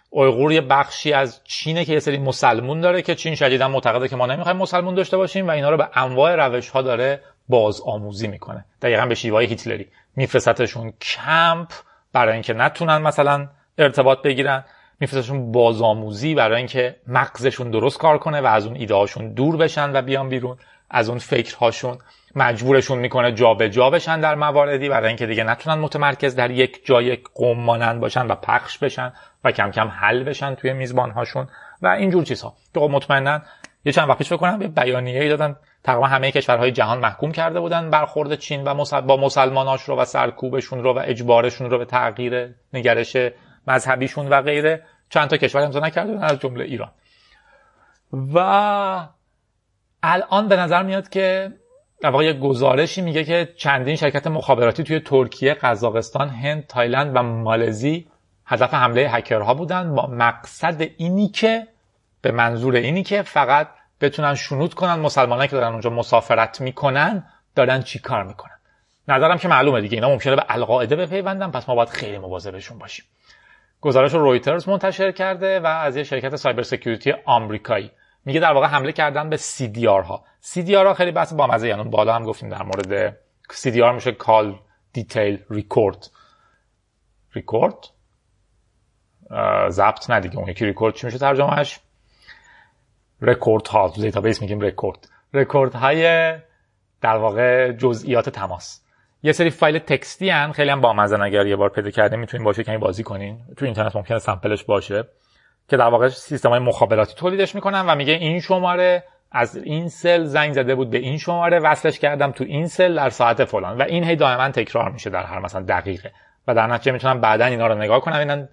اویغور یه بخشی از چینه که یه سری مسلمون داره که چین شدیدا معتقده که ما نمی‌خوایم مسلمون داشته باشیم و اینا رو به انواع روش ها داره باز آموزی می‌کنه. دقیقا به شیوه هیتلری. میفرستتشون کمپ برای اینکه نتونن مثلا ارتباط بگیرن. میفرستشون بازآموزی برای اینکه مغزشون درست کار کنه و از اون ایده هاشون دور بشن و بیان بیرون. از اون فکرهاشون مجبورشون می‌کنه جابجا جا بشن در مواردی برای اینکه دیگه نتونن متمرکز در یک جای قوم مانند باشن و پخش بشن و کم کم حل بشن توی میزبان هاشون و اینجور چیزها. که خب مطمئنا یه چند وقت پیش بکنم یه بیانیه‌ای دادن تقریبا همه کشورهای جهان محکوم کرده بودن برخورد چین و با مسلماناش رو و سرکوبشون رو و اجبارشون رو به تغییر نگرش مذهبیشون و غیره. چند تا کشور امضا نکرده بودن از جمله ایران. و الان به نظر میاد که در واقع گزارشی میگه که چندین شرکت مخابراتی توی ترکیه، قزاقستان، هند، تایلند و مالزی هدف حمله هکرها بودن با مقصد اینی که به منظور اینی که فقط بتونن شنود کنن مسلمانایی که دارن اونجا مسافرت می‌کنن دارن چی کار می‌کنن؟ نظرم که معلومه دیگه. اینا ممکنه به القاعده بپیوندن پس ما باید خیلی مواظبشون باشیم. گزارش رو رویترز منتشر کرده و از یه شرکت cyber security آمریکایی. میگه در واقع حمله کردن به CDR ها CDR ها خیلی بحث با مزه یعنی بالا هم گفتیم در مورد CDR میشه call detail record record ضبط نه دیگه. اون یکی ریکورد چی میشه ترجمهش؟ رکورد ها. database میگیم رکورد. رکورد های در واقع جزئیات تماس. یه سری فایل تکستی هن. خیلی هم بامزن اگر یه بار پیدا کردین می‌تونین باشه کمی بازی کنین. تو اینترنت ممکنه سمپلش باشه. که در واقع سیستم های مخابراتی تولیدش می‌کنن و میگه این شماره از این سل زنگ زده بود به این شماره. وصلش کردم تو این سل در ساعت فلان. و این هی دائما تکرار میشه در هر مثلا دقیقه. و در نتیجه می‌تونم بعدا اینا رو نگاه کنم ببینن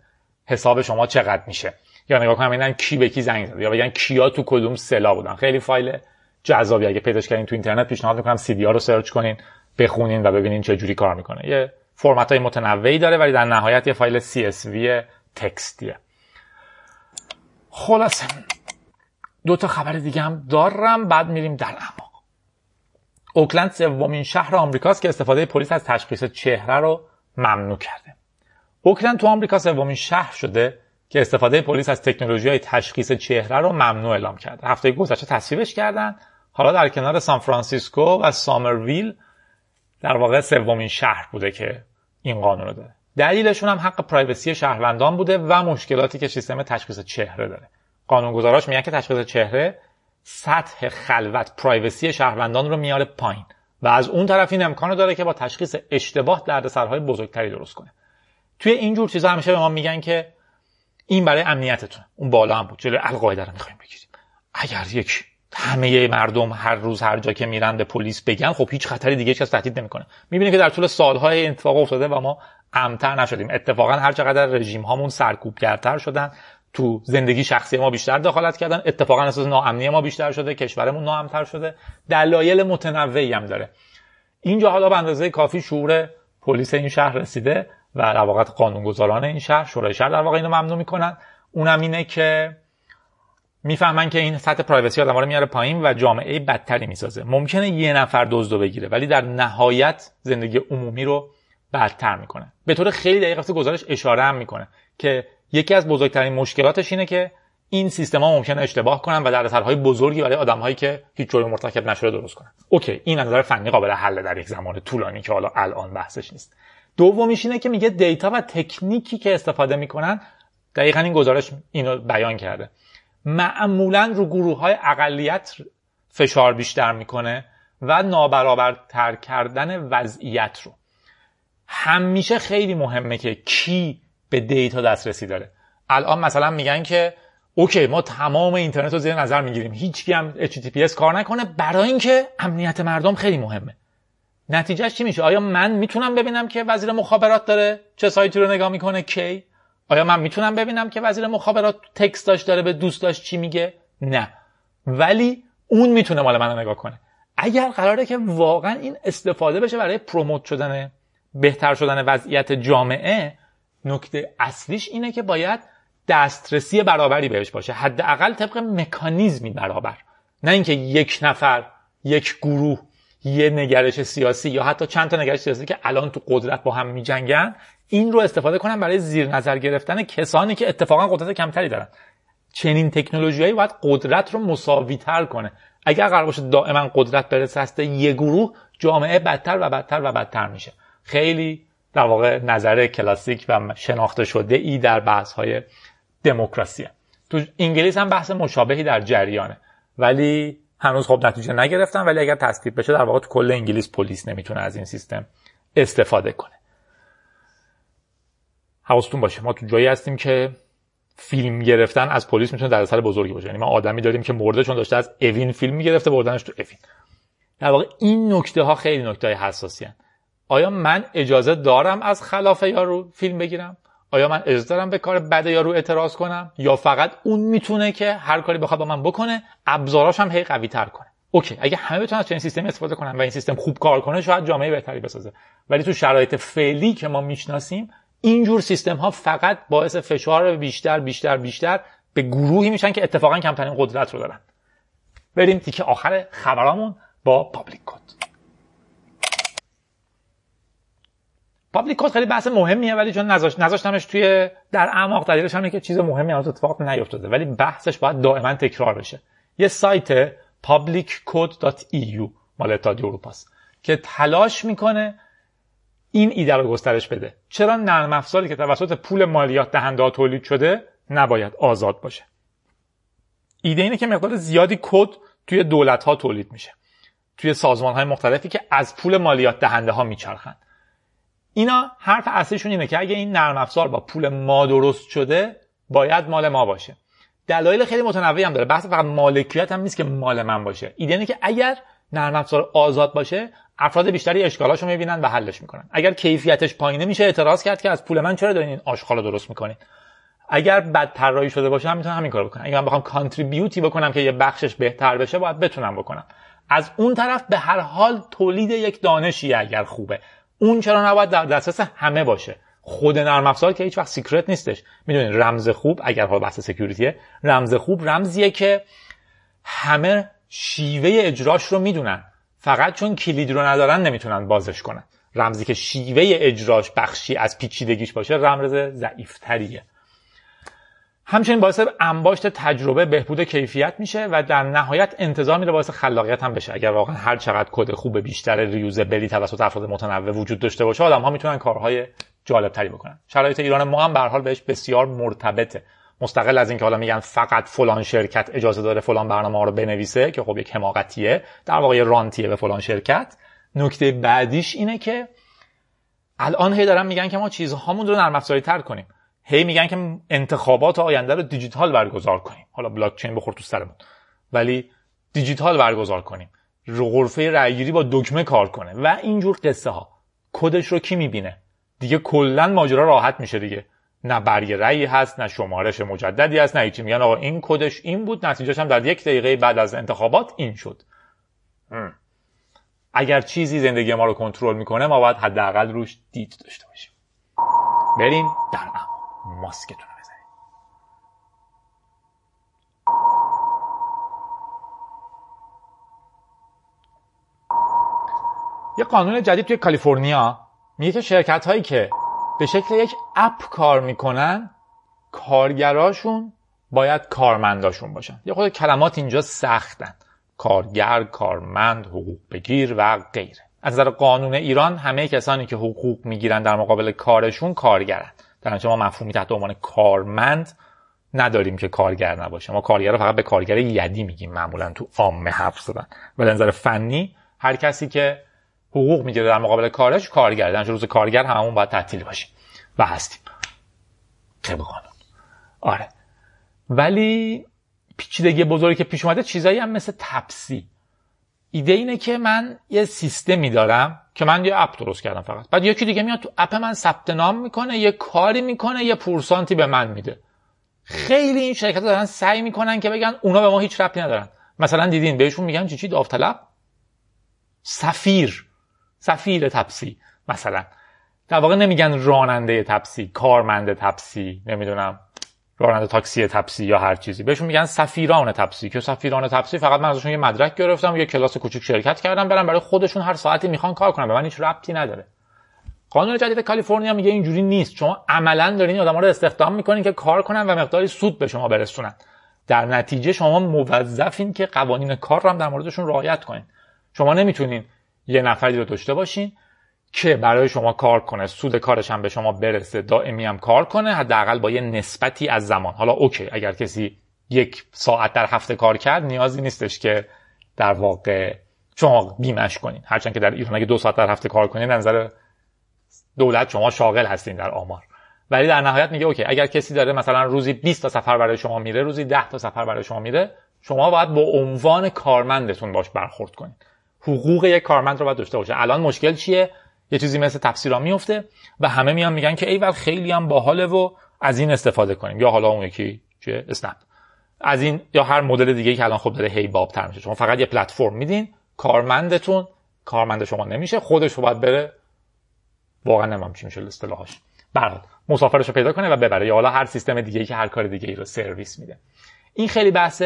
حساب شما چقدر میشه. یا نگاه کنم ببینن کی به کی زنگ زده یا بگن کیا تو کدوم سلا بودن. خیلی فایل جذابی اگه پیداش کردین تو اینترنت پیشنهاد می‌کنم CDR رو search کنین بخونین و ببینین چه جوری کار می‌کنه. یه فرمت های متنوعی داره ولی در نهایت یه فایل CSV text یه. خلاصه دو تا خبر دیگه هم دارم بعد میریم در اعماق. اوکلند سومین شهر آمریکاست که استفاده پلیس از تشخیص چهره رو ممنوع کرده. اوکلند تو آمریکا سومین شهر شده. که استفاده پلیس از تکنولوژی های تشخیص چهره رو ممنوع اعلام کرده هفته گذشته تصویبش کردن. حالا در کنار سان فرانسیسکو و سامرویل در واقع سومین شهر بوده که این قانون رو داره. دلیلشون هم حق privacy شهروندان بوده و مشکلاتی که سیستم تشخیص چهره داره. قانونگذاراش میگن که تشخیص چهره سطح خلوت privacy شهروندان رو میاره پایین و از اون طرف این امکان داره که با تشخیص اشتباه دردسرهای بزرگتری درست کنه. توی این جور چیزا همیشه به ما میگن که این برای امنیتتون. اون بالا هم بود. جلوی القاعده رو می‌خوایم بگیریم. اگر یک همه مردم هر روز هر جا که میرن به پلیس بگن خب هیچ خطری دیگه کس تهدید نمی‌کنه. می‌بینیم که در طول سالهای اتفاق افتاده و ما امتر نشدیم. اتفاقا هر چقدر رژیم هامون سرکوبگرتر شدن تو زندگی شخصی ما بیشتر دخالت کردن اتفاقا اساس ناامنی ما بیشتر شده کشورمون ناامنتر شده. دلایل متنوعی هم داره. اینجا حالا به اندازه کافی شعور پلیس این شهر رسیده. و در واقع قانونگذاران این شهر شورای شهر در واقع اینو ممنوع می‌کنن. اونم اینه که می‌فهمن که این سطح پرایوسی آدم رو میاره پایین و جامعه بدتری می‌سازه. ممکنه یه نفر دزدو بگیره ولی در نهایت زندگی عمومی رو بدتر می‌کنه. به طور خیلی دقیق گزارش اشاره هم می‌کنه که یکی از بزرگترین مشکلاتش اینه که این سیستما ممکنه اشتباه کنن و دردسرهای بزرگی برای آدمهایی که هیچ جرمی مرتکب نشده درست کنن. اوکی این نظر فنی قابل حل در یک زمان طولانی که حالا الان بحثش نیست. دومیش اینه که میگه data و تکنیکی که استفاده می‌کنن دقیقا این گزارش اینو بیان کرده. معمولا رو گروه های اقلیت فشار بیشتر می‌کنه و نابرابرتر کردن وضعیت رو. همیشه خیلی مهمه که کی به data دسترسی داره. الان مثلا میگن که OK ما تمام اینترنت رو زیر نظر می‌گیریم. هیچ هم HTTPS کار نکنه. برای اینکه امنیت مردم خیلی مهمه. نتیجهش چی میشه؟ آیا من می‌تونم ببینم که وزیر مخابرات داره چه سایتی رو نگاه می‌کنه؟ کی؟ آیا من می‌تونم ببینم که وزیر مخابرات تکستاش داره به دوستاش چی میگه؟ نه. ولی اون می‌تونه مال من نگاه کنه. اگر قراره که واقعا این استفاده بشه برای پروموت شدن بهتر شدن وضعیت جامعه نکته اصلیش اینه که باید دسترسی برابری بهش باشه. حداقل طبق مکانیزمی برابر. نه اینکه یک نفر یک گروه یه نگرش سیاسی یا حتی چند تا نگرش سیاسی که الان تو قدرت با هم میجنگن این رو استفاده کنن برای زیر نظر گرفتن کسانی که اتفاقا قدرت کمتری دارن. چنین تکنولوژیایی باید قدرت رو مساوی تر کنه. اگر قرار باشه دائما قدرت برسه یه گروه جامعه بدتر و بدتر و بدتر میشه. خیلی در واقع نظر کلاسیک و شناخته شده ای در بحث های دموکراسی تو انگلیس هم بحث مشابهی در جریانه. ولی هنوز خب نتیجه نگرفتن ولی اگر تصویب بشه در واقع تو کل انگلیس پلیس نمی‌تونه از این سیستم استفاده کنه. حواستون باشه ما تو جایی هستیم که فیلم گرفتن از پلیس می‌تونه در اثر بزرگی باشه. یعنی ما آدمی داریم که مرده چون داشته از اوین فیلم می‌گرفته بردنش تو اوین. در واقع این نکته ها خیلی نکته حساسی هن. آیا من اجازه دارم از خلاف یارو فیلم بگیرم؟ آیا من اجازه دارم به کار بد یارو اعتراض کنم؟ یا فقط اون می‌تونه که هر کاری بخواد با من بکنه ابزاراش هم هی قوی تر کنه. OK اگه همه بتونن از چنین سیستمی استفاده کنن و این سیستم خوب کار کنه شاید جامعه بهتری بسازه. ولی تو شرایط فعلی که ما می‌شناسیم اینجور سیستم ها فقط باعث فشار بیشتر بیشتر بیشتر به گروهی میشن که اتفاقا کمترین قدرت رو دارن. بریم تیکه آخر خبرامون با Public Code. Public Code خیلی بحث مهمیه ولی چون نذاش نذاشتمش توی در اعماق دلیلش همینه که چیز مهمی از اتفاق نیفتاده ولی بحثش باید دائما تکرار بشه. یه سایت publiccode.eu مال اتحادیه اروپاست که تلاش می‌کنه این ایده رو گسترش بده. چرا نرم افزاری که توسط پول مالیات دهنده تولید شده نباید آزاد باشه؟ ایده اینه که مقدار زیادی کد توی دولت ها تولید میشه توی سازمان های مختلفی که از پول مالیات دهنده ها میچرخند اینا حرف اصلیشون اینه که اگه این نرم افزار با پول ما درست شده باید مال ما باشه. دلایل خیلی متنوعی هم داره. بحث فقط مالکیت هم نیست که مال من باشه. ایده اینه که اگر نرم افزار آزاد باشه افراد بیشتری اشکالاشو می‌بینن و حلش می‌کنن. اگر کیفیتش پایینه میشه اعتراض کرد که از پول من چرا دارین این آشغال درست می‌کنین؟ اگر بد طراحی شده باشه هم می‌تونم همین کارو بکنم اگر من بخوام کانتریبیوتی بکنم که یه بخشش بهتر بشه باید بتونم بکنم. از اون طرف به هر حال تولید یک دانشی اگر خوبه. اون چرا نباید در دسترس همه باشه. خود نرم افزار که هیچ وقت secret نیستش. می‌دونید رمز خوب اگر حال بحث security ه رمز خوب رمزیه که همه شیوه اجراش رو می‌دونن. فقط چون کلید رو ندارن نمی‌تونن بازش کنن. رمزی که شیوه اجراش بخشی از پیچیدگیش باشه رمز ضعیفتریه. همچنین باعث انباشت تجربه بهبود کیفیت میشه و در نهایت انتظار میره باعث خلاقیت هم بشه. اگر واقعا هر چقدر کد خوب بیشتر reusable ی توسط افراد متنوع وجود داشته باشه آدم ها می‌تونن کارهای جالب تری بکنن. شرایط ایران ما هم به حال بهش بسیار مرتبطه. مستقل از اینکه حالا میگن فقط فلان شرکت اجازه داره فلان برنامه ها رو بنویسه که خب یک حماقتیه. در واقع رانتیه به فلان شرکت. نکته بعدیش اینه که الان هی دارن میگن که ما چیزهامون رو نرم تر کنیم. هی میگن که انتخابات آینده رو دیجیتال برگزار کنیم. حالا بلاک چین بخور تو سرمون. ولی دیجیتال برگزار کنیم. غرفه رأیگیری با دکمه کار کنه. و اینجور قصه ها کدش رو کی می‌بینه؟ دیگه کلا ماجرا راحت میشه دیگه. نه برگ رأی هست نه شمارش مجددی هست نه هیچی. میگن آقا این کدش این بود نتیجهش هم در یک دقیقه بعد از انتخابات این شد. اگر چیزی زندگی ما رو کنترل می‌کنه ما باید حداقل روش دید داشته باشیم. بریم در ماسکتون رو بزنید یه قانون جدید توی کالیفرنیا میگه که شرکت هایی که به شکل یک اپ کار می‌کنن کارگراشون باید کارمنداشون باشن. یه خود کلمات اینجا سختن. کارگر، کارمند، حقوق بگیر و غیره. از نظر قانون ایران همه کسانی که حقوق می‌گیرن در مقابل کارشون کارگرن. در ما مفهومی تحت عنوان کارمند نداریم که کارگر نباشه. ما کارگر رو فقط به کارگر یدی میگیم معمولا تو عامه حرف زدن. و نظر فنی هر کسی که حقوق می‌گیره در مقابل کارش کارگر در روز کارگر همون باید تعطیل باشیم و هستیم. طبق قانون آره. ولی پیچیدگی بزرگی که پیش اومده چیزایی هم مثل تپسی. ایده اینه که من یه سیستمی دارم که من یه اپ درست کردم فقط. بعد یکی دیگه میاد تو اپ من ثبت نام می‌کنه یه کاری می‌کنه یه پورسانتی به من میده. خیلی این شرکت دارن سعی می‌کنن که بگن اونا به ما هیچ ربطی ندارن. مثلا دیدین بهشون میگن چی چی؟ داوطلب. سفیر. سفیر تپسی مثلا. در واقع نمیگن راننده تپسی کارمند تپسی نمی‌دونم. راننده تاکسی تپسی یا هر چیزی. بهشون میگن سفیران تپسی. که سفیران تپسی فقط من ازشون یه مدرک گرفتم یه کلاس کوچیک شرکت کردم برم برای خودشون هر ساعتی می‌خوان کار کنن. به من هیچ ربطی نداره. قانون جدید کالیفرنیا میگه اینجوری نیست. شما عملا دارین آدم‌ها رو استخدام می‌کنین که کار کنن و مقداری سود به شما برسونن. در نتیجه شما موظفین که قوانین کار رو هم در موردشون رعایت کنین. شما نمی‌تونین یه نفری رو داشته باشین که برای شما کار کنه سود کارش هم به شما برسه دائمی هم کار کنه حداقل با یه نسبتی از زمان. حالا اوکی اگر کسی یک ساعت در هفته کار کرد نیازی نیستش که در واقع شما بیمش کنین. هرچند که در ایران اگه دو ساعت در هفته کار کنین نظر دولت شما شاغل هستین در آمار. ولی در نهایت میگه اوکی اگر کسی داره مثلا روزی 20 تا سفر برای شما میره روزی 10 تا سفر برای شما میره شما باید با عنوان کارمندتون باش برخورد کنین. حقوق یک کارمند رو باید داشته باشه الان مشکل چیه؟ یه چیزی مثل تفسیرا میفته و همه میان میگن که ایول خیلی هم باحاله و از این استفاده کنیم. یا حالا اون یکی چیه اسنپ از این یا هر مدل دیگه که الان خب داره هی باب تر میشه. شما فقط یه پلتفرم میدین کارمندتون کارمند شما نمیشه خودش باید بره. واقعا نمام چی میشه اصطلاحش برات مسافرش پیدا کنه و ببره. یا حالا هر سیستم دیگه که هر کار دیگه ای رو سرویس میده. این خیلی بحث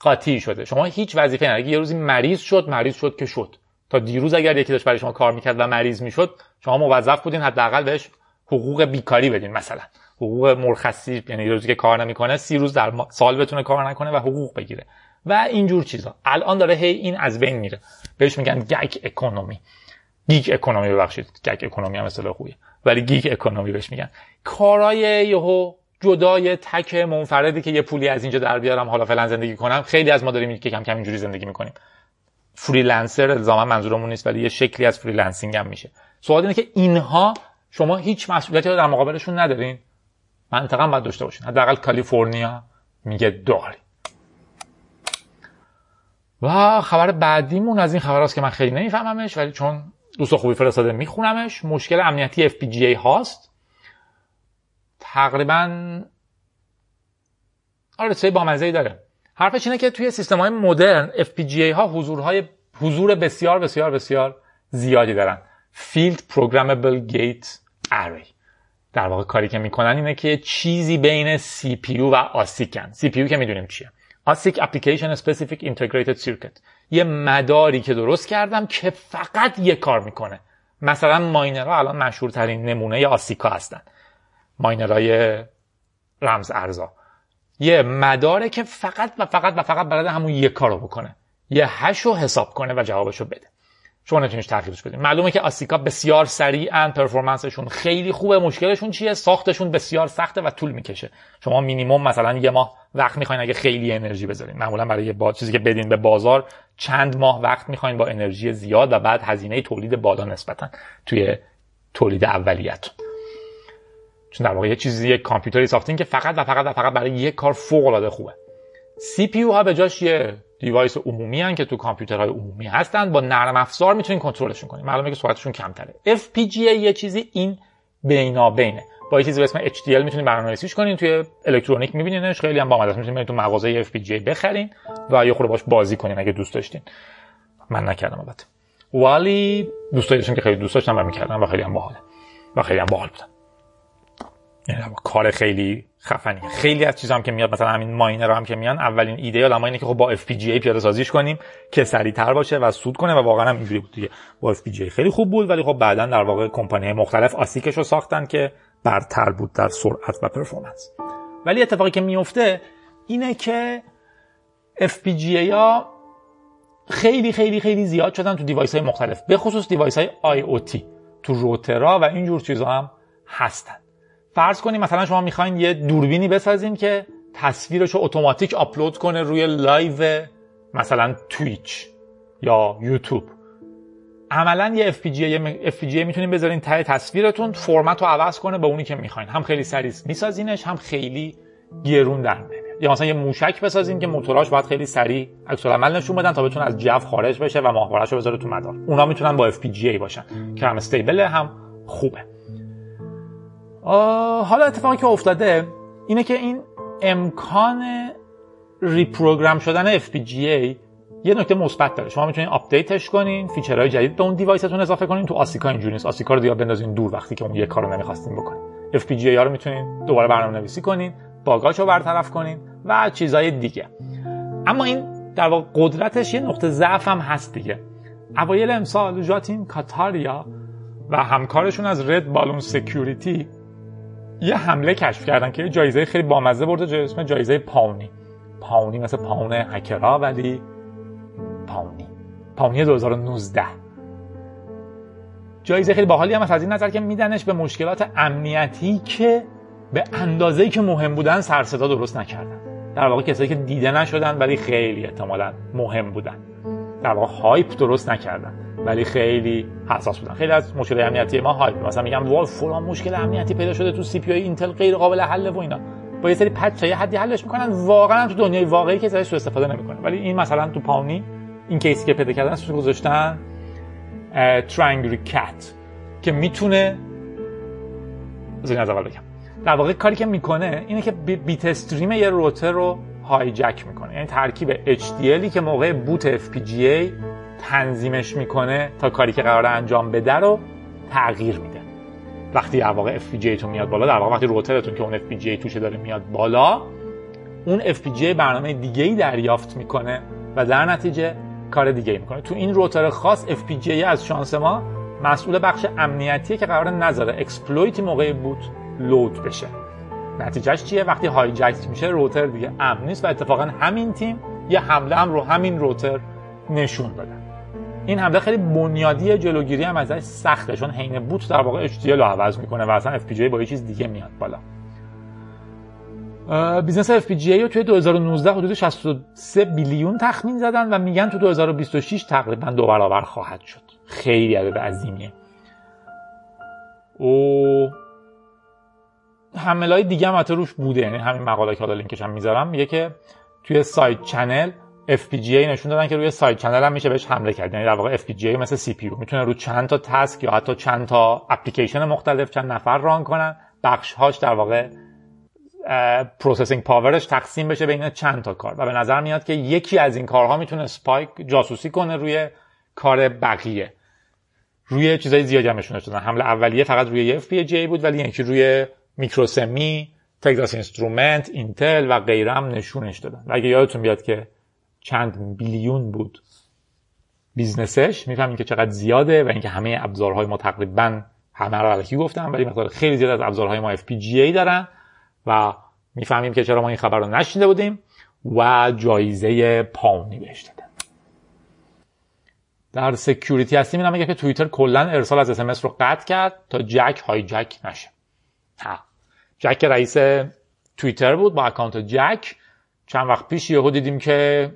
قاطی شده. شما هیچ وظیفه نداری یه روزی مریض شد مریض شد که شد. دیروز اگر یکی داشت برای شما کار می‌کرد و مریض می‌شد شما موظف بودین حداقل بهش حقوق بیکاری بدین مثلا. حقوق مرخصی یعنی روزی که کار نمی‌کنه سی روز در سال بتونه کار نکنه و حقوق بگیره. و اینجور چیزا. الان داره هی این از بین میره. بهش میگن gag economy. gig economy ببخشید. gag economy هم اصطلاح خوبیه. ولی gig economy بهش میگن. کارای یهو جدای تک منفردی که یه پولی از اینجا در بیارم حالا فعلا زندگی کنم. خیلی از ما داریم که کم کم اینجوری زندگی می‌کنیم. freelancer الزاما منظورمون نیست ولی یه شکلی از freelancing هم میشه. سوال اینه که اینها شما هیچ مسئولیتی در مقابلشون ندارین. منطقا باید داشته باشین. حداقل کالیفرنیا میگه داری. و خبر بعدیمون از این خبر است که من خیلی نمیفهممش ولی چون دوست خوبی فرستاده میخونمش. مشکل امنیتی FPGA هاست. تقریبا آره با مزه داره. حرفش اینه که توی سیستم های مدرن FPGA ها حضورهای حضور بسیار بسیار بسیار زیادی دارن. Field Programmable Gate Array. در واقع کاری که می‌کنن اینه که چیزی بین CPU و آسیکن CPU که می‌دونیم چیه. ASIC Application Specific Integrated Circuit. یه مداری که درست کردم که فقط یه کار می‌کنه. مثلا ماینرها الان مشهورترین نمونه آسیکا هستن. ماینرهای رمز ارزا. یه مداره که فقط و فقط و فقط بلده همون یه کارو بکنه. یه هش رو حساب کنه و جوابشو بده. شما نتونیش تغییرش بدین. معلومه که آسیکا بسیار سریعا پرفورمنسشون خیلی خوبه مشکلشون چیه؟ ساختشون بسیار سخته و طول می‌کشه. شما مینیمم مثلا یه ماه وقت می‌خواین اگه خیلی انرژی بذارین. معمولا برای با چیزی که بدین به بازار چند ماه وقت می‌خواین با انرژی زیاد و بعد هزینه تولید بالا نسبتا توی تولید اولیت چون در واقع یه چیزی یک کامپیوتری ساختین که فقط و فقط و فقط برای یک کار فوق العاده خوبه. CPU ها به جاش یه device عمومی هن که تو کامپیوترهای عمومی هستن. با نرم افزار می‌تونین کنترلشون کنین. معلومه که سرعتشون کمتره. FPGA یه چیزی این بینابینه. با یه چیزی به اسم HDL می‌تونین برنامه‌نویسیش کنین. توی الکترونیک میبینینش. خیلی هم بامزه می‌تونین تو مغازه FPGA بخرین و یه خورده باش بازی کنین اگه دوست داشتین. من نکردم البته. ولی دوست داشتم که خیلی دوست داشتم و می‌کردم و خیلی هم باحاله. و خیلی هم باحال بودن کار خیلی خفنی. خیلی از چیزام که میاد مثلا همین ماینر هم که میان اولین ایده آدم اینه که خب با FPGA پیاده سازیش کنیم که سریعتر باشه و سود کنه و واقعا هم اینجوری بود دیگه. با FPGA خیلی خوب بود ولی خب بعدا در واقع کمپانی مختلف ASIC ش رو ساختن که برتر بود در سرعت و performance ولی اتفاقی که میفته اینه که FPGA ها خیلی خیلی خیلی زیاد شدن تو device های مختلف به خصوص device های IoT تو روترا و اینجور چیزا هم هستن. فرض کنیم مثلا شما می‌خواین یه دوربینی بسازین که تصویرش رو اتوماتیک آپلود کنه روی live مثلا تویچ یا یوتیوب. عملا یه FPGA FPGA می‌تونین بذارین ته تصویرتون فرمت رو عوض کنه به اونی که می‌خواین. هم خیلی سریع میسازینش هم خیلی گرون در نمیاد یا مثلا یه موشک بسازین که موتوراش باید خیلی سریع عکس العمل نشون بدن تا بتونه از جو خارج بشه و ماهواره‌اش رو بذاره تو مدار. اونا می‌تونن با FPGA باشن. که هم استیبل هم خوبه. حالا اتفاقی که افتاده اینه که این امکان reprogram شدن FPGA یه نکته مثبت داره. شما می‌تونید update ش کنین feature های جدید به اون device تون اضافه کنین. تو ASIC ا اینجوری نیست. ASIC ا رو دیگه بندازین دور وقتی که اون یه کارو نمی‌خواستین بکنین. FPGA ها رو می‌تونین دوباره برنامه نویسی کنین bug اش برطرف کنین و چیزهای دیگه. اما این در واقع قدرتش یه نقطه ضعف هم هست دیگه. اوایل امسال جاتین کاتاریا و همکارشون از رد بالون سکیوریتی یه حمله کشف کردن که جایزه خیلی بامزه برده اسم جایزه پاونی. پاونی مثل پاون هکرها ولی پاونی. پاونی 2019 جایزه خیلی باحالی هم از این نظر که میدنش به مشکلات امنیتی که به اندازه‌ای که مهم بودن سر صدا درست نکردن. در واقع کسایی که دیده نشدن ولی خیلی احتمالا مهم بودن. در واقع hype درست نکردن. ولی خیلی حساس بودن. خیلی از مشکل امنیتی ما hype مثلا میگم وای فلان مشکل امنیتی پیدا شده تو CPU اینتل غیر قابل حل و اینا. با یه سری patch یه حدی حلش می‌کنن. واقعا تو دنیای واقعی که ازش استفاده نمی‌کنه. ولی این مثلا تو Pwnie این case ی که پیدا کردن اسمش گذاشتن Thrangrycat که می‌تونه بذارین از اول بگم. در واقع کاری که می‌کنه اینه که bitstream یه روتر رو hijack می‌کنه. یعنی ترکیب HDL ی که موقع boot FPGA تنظیمش می‌کنه تا کاری که قرار انجام بده رو تغییر میده. وقتی در واقع FPGA تو میاد بالا در واقع وقتی روترتون که اون FPGA توشه داره میاد بالا اون FPGA برنامه دیگه ای دریافت می‌کنه و در نتیجه کار دیگه می‌کنه. تو این روتر خاص FPGA از شانس ما مسئول بخش امنیتیه که قرار نذاره exploit ی موقع boot load بشه. نتیجهش چیه؟ وقتی hijack میشه روتر دیگه امن نیست و اتفاقا همین تیم یه حمله هم رو همین روتر نشون دادن این حمله خیلی بنیادی جلوگیری هم ازش سخته چون حین boot در واقع HDL رو عوض می‌کنه و اصلا FPGA با یه چیز دیگه میاد بالا. business FPGA رو توی 2019 حدود 63 billion تخمین زدن و میگن تو 2026 تقریبا دو برابر خواهد شد. خیلی عدد عظیمیه. و حمله های دیگه هم روش بوده یعنی همین مقاله که حالا لینکش هم می‌ذارم میگه که توی side channel FPGA نشون دادن که روی side channel هم میشه بهش حمله کرد. یعنی در واقع FPGA مثل CPU می‌تونه رو چند تا task یا حتی چند تا اپلیکیشن مختلف چند نفر run کنن. بخش هاش در واقع processing power ش تقسیم بشه بین چند تا کار. و به نظر میاد که یکی از این کارها می‌تونه spy یک جاسوسی کنه روی کار بقیه. روی چیزای زیادی هم نشون دادن. حمله اولیه فقط روی FPGA بود ولی یکی روی میکروسمی تگزاس اینسترومنت اینتل و غیره هم نشونش دادن. و اگه یادتون بیاد که چند billion بود. business ش می‌فهمین که چقدر زیاده و اینکه همه ابزارهای ما تقریبا همه رو الکی گفتم ولی مقدار خیلی زیاد از ابزارهای ما FPGA دارن و می‌فهمیم که چرا ما این خبر رو نشنیده بودیم و جایزه Pwnie بهش دادن. در security هستیم. این که توییتر کلا ارسال از اسمس رو قطع کرد تا جک hijack نشه. ها. جک رئیس توییتر بود با اکانت جک. چند وقت پیش یهو دیدیم که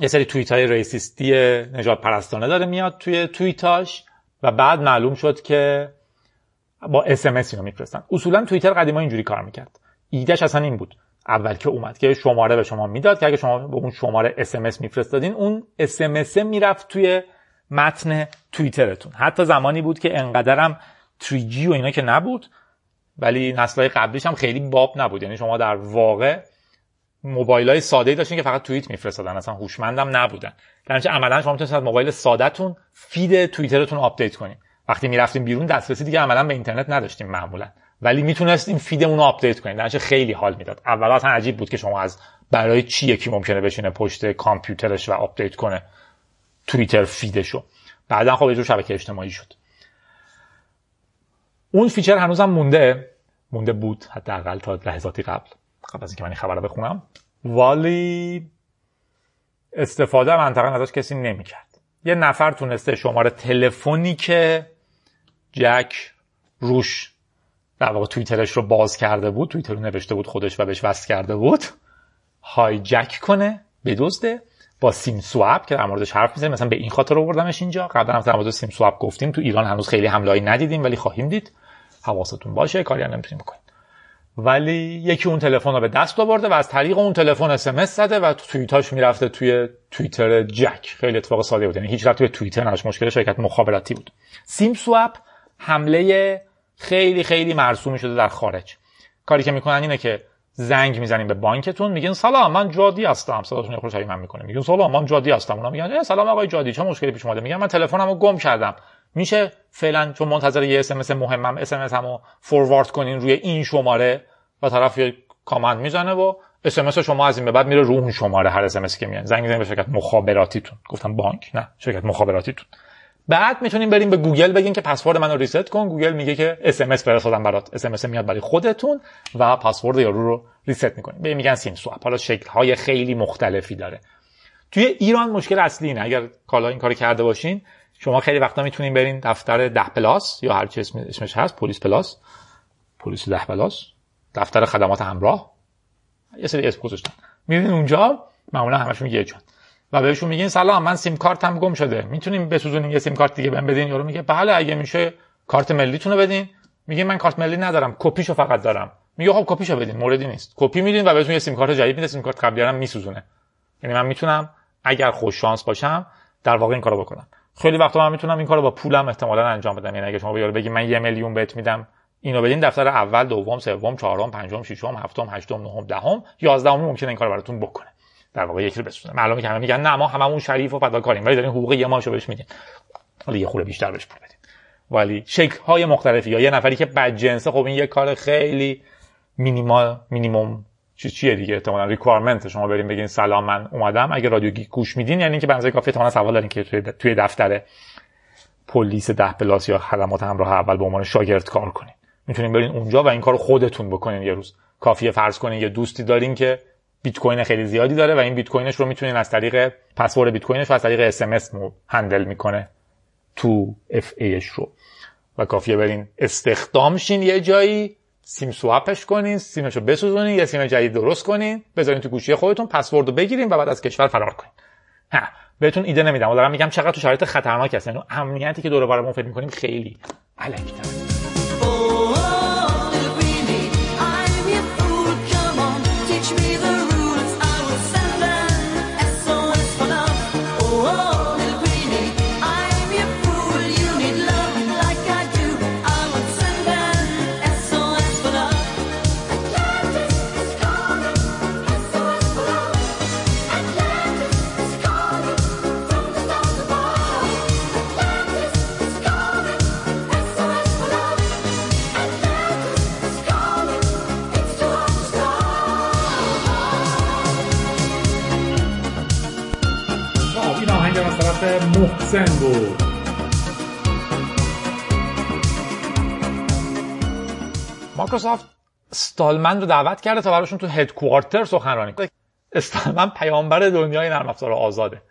یه سری توییت های racist ی نژاد پرستانه داره میاد توی توییتاش و بعد معلوم شد که با اس ام اس اینو میفرستن. اصولا توییتر قدیما اینجوری کار می‌کرد. ایدهش اصلا این بود. اول که اومد که شماره به شما می‌داد که اگه شما به اون شماره اس ام اس میفرستادین اون اس ام اس می‌رفت توی متن توییترتون. حتی زمانی بود که انقدرم 3G و اینا که نبود ولی نسلهای قبلیش هم خیلی باب نبود. یعنی شما در واقع موبایل های ساده ای داشتین که فقط توییت میفرستادن اصلا هوشمندم نبودن. در عملا شما می‌تونید از موبایل سادهتون feed توییترتون update کنید. وقتی می‌رفتیم بیرون دسترسی دیگه عملا به اینترنت نداشتیم معمولا. ولی می‌تونستیم feed مون رو update کنیم در خیلی حال می‌داد. اول اصلا عجیب بود که شما از برای چی یکی ممکنه بشینه پشت کامپیوترش و update کنه توییتر feed شو. بعدا خب یه شبکه اجتماعی شد. اون feature هنوزم مونده. مونده بود حداقل تا لحظاتی قبل. قبل از اینکه من این خبر رو بخونم. ولی استفاده منطقه ازش کسی نمی‌کرد. یه نفر تونسته شماره تلفنی که جک روش در واقع توییترش رو باز کرده بود توییتر رو نوشته بود خودش و بهش وصل کرده بود های جک کنه بدزده با سیم سواب که در موردش حرف می‌زنیم مثلا به این خاطر آوردمش اینجا. قبلا هم در مورد سیم سواب گفتیم. تو ایران هنوز خیلی حملهایی ندیدیم ولی خواهیم دید. حواستون باشه کاری هم نمی‌تونیم بکنیم ولی یکی اون تلفن رو به دست آورده و از طریق اون تلفن اس زده و توییتاش می‌رفته توی توییتر جک. خیلی اتفاق ساده بود. یعنی هیچ توی توییتر نداشت. مشکل شرکت مخابراتی بود. SIM swap حمله خیلی خیلی مرسومی شده در خارج. کاری که می‌کنن اینه که زنگ می‌زنیم به بانکتون. میگن سلام من جادی هستم. صداتون خورش من می‌کنه. میگن سلام من جادی هستم. اونا میگن سلام آقای جادی چه مشکلی پیش اومده؟ میگن من تلفنمو گم کردم. میشه فعلا چون منتظر یه اس مهمم اس ام اس هامو forward کنین روی این شماره و طرف یه command می‌زنه و اس ام اس شما از این به بعد میره رو اون شماره هر اس که میاد زنگ می‌زنید به شرکت مخابراتیتون. گفتم بانک نه شرکت مخابراتیتون. بعد می‌تونیم بریم به گوگل بگین که پسورد منو reset کن. گوگل میگه که اس ام اس فرستادم برات. اس ام میاد برای خودتون و پسورد یارو رو reset می‌کنیم به میگن SIM swap حالا شکل های خیلی مختلفی داره. توی ایران مشکل اصلی اینه. اگر حالا این کار کرده باشین شما خیلی وقتا می‌تونین برین دفتر ده plus یا هر چی اسمش هست پلیس plus. پلیس ده plus. دفتر خدمات همراه. یه سری اسم گذاشتن. میرین اونجا معمولا همشون یه جان و بهشون میگین سلام من سیم کارتم گم شده. می‌تونیم بسوزونیم یه سیم کارت دیگه بهم بدین یارو میگه بله اگه میشه کارت ملیتون رو بدین. میگه من کارت ملی ندارم کپیشو فقط دارم. میگه خب کپیشو بدین موردی نیست. کپی میدین و بهتون یه سیم کارت جدید میده سیم کارت قبلی هم میسوزونه. یعنی من می‌تونم اگر خوش شانس باشم در واقع این کارو بکنم. خیلی وقتا من می‌تونم این کارو با پولم احتمالا انجام بدم. یعنی اگه شما به بگی من یه میلیون بهت میدم اینو بدین دفتر اول دوم سوم چهارم پنجم ششم هفتم هشتم نهم دهم یازدهم ممکنه این کارو براتون بکنه. در واقع یکی رو بسوزونه معلومه که همه میگن نه ما هممون شریف و فداکاریم ولی دارین حقوق یه ماهشو بهش میدین. حالا یه خورده بیشتر بهش پول بدین. ولی شکل های مختلفی. یا یه نفری که بدجنسه خب این یه کار خیلی minimal minimum چی چیه دیگه؟ احتمالاً requirement شما بریم بگین سلام من اومدم. اگه رادیو گیک گوش میدین یعنی اینکه بنزای کافی احتمالاً سواد دارین که توی دفتر پلیس ده plus یا خدمات همراه اول به عنوان شاگرد کار کنین. می‌تونین برین اونجا و این کار خودتون بکنین یه روز. کافیه فرض کنین یه دوستی دارین که بیت کوین خیلی زیادی داره و این بیت کوینش رو می‌تونین از طریق پسورد بیت کوینش و از طریق اس ام اس handle می‌کنه 2FA ایش رو. و کافیه برین استخدام شین یه جایی SIM swap ش کنین سیمشو بسوزونین یه سیم جدید درست کنین بذارین تو گوشی خودتون پسورد رو بگیرین و بعد از کشور فرار کنین. ها بهتون ایده نمیدم. دارم میگم چقدر تو شرایط خطرناک هست. یعنی امنیتی که دور برمون فکر می‌کنیم خیلی علکتره محسن بود مایکروسافت استالمن رو دعوت کرده تا براشون تو headquarter سخنرانی کنه. استالمن پیامبر دنیای نرم افزار آزاده.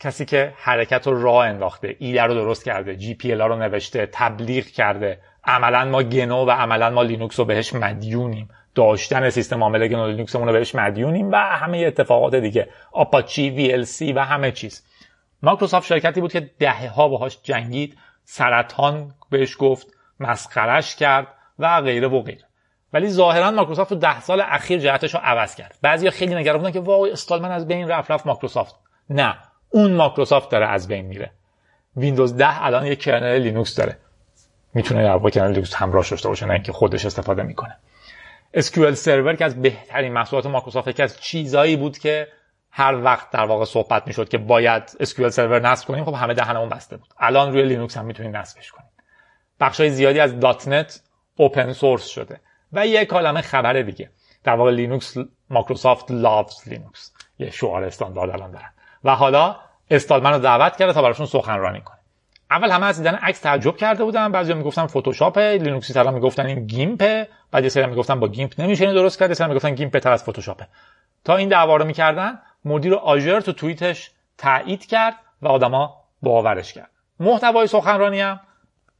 کسی که حرکت رو راه انداخته ایده رو درست کرده GP رو نوشته تبلیغ کرده. عملا ما گنو و عملا ما لینوکس رو بهش مدیونیم. داشتن سیستم عامل گنو لینوکس رو بهش مدیونیم و همه اتفاقات دیگه. آپاچی وی ال سی و همه چیز. مایکروسافت شرکتی بود که دهه ها باهاش جنگید سرطان بهش گفت مسخرش کرد و غیره و غیره. ولی ظاهرا مایکروسافت تو ده سال اخیر جهتش رو عوض کرد. بعضیا خیلی نگران بودن که وای استالمن از بین رفت رفت مایکروسافت. نه اون مایکروسافت داره از بین میره. ویندوز 10 الان یه kernel لینوکس داره. می‌تونه در واقع kernel لینوکس همراهش داشته باشه نه اینکه خودش استفاده می‌کنه. SQL سرور که از بهترین محصولات مایکروسافت یکی از چیزایی بود که هر وقت در واقع صحبت می‌شد که باید SQL سرور نصب کنیم خب همه دهنمون بسته بود. الان روی لینوکس هم می‌تونید نصبش کنید. بخشای زیادی از. دات نت open source شده. و یه کلمه خبر دیگه. در واقع لینوکس Microsoft loves Linux یه شعار استاندارد الان دارن. و حالا استالمن دعوت کرده تا براشون سخنرانی کنه. اول همه از دیدن عکس تعجب کرده بودن. بعضی می‌گفتن فتوشاپ لینوکسی‌ترا می‌گفتن این گیمپ بعد یه سری می‌گفتن با گیمپ نمیشه درست کرد. یه سری می‌گفتن گیمپ تر از فتوشاپه تا این دعوا رو می‌کردن. مدیر Azure تو توییتش تایید کرد و آدما باورش کرد. محتوای سخنرانی هم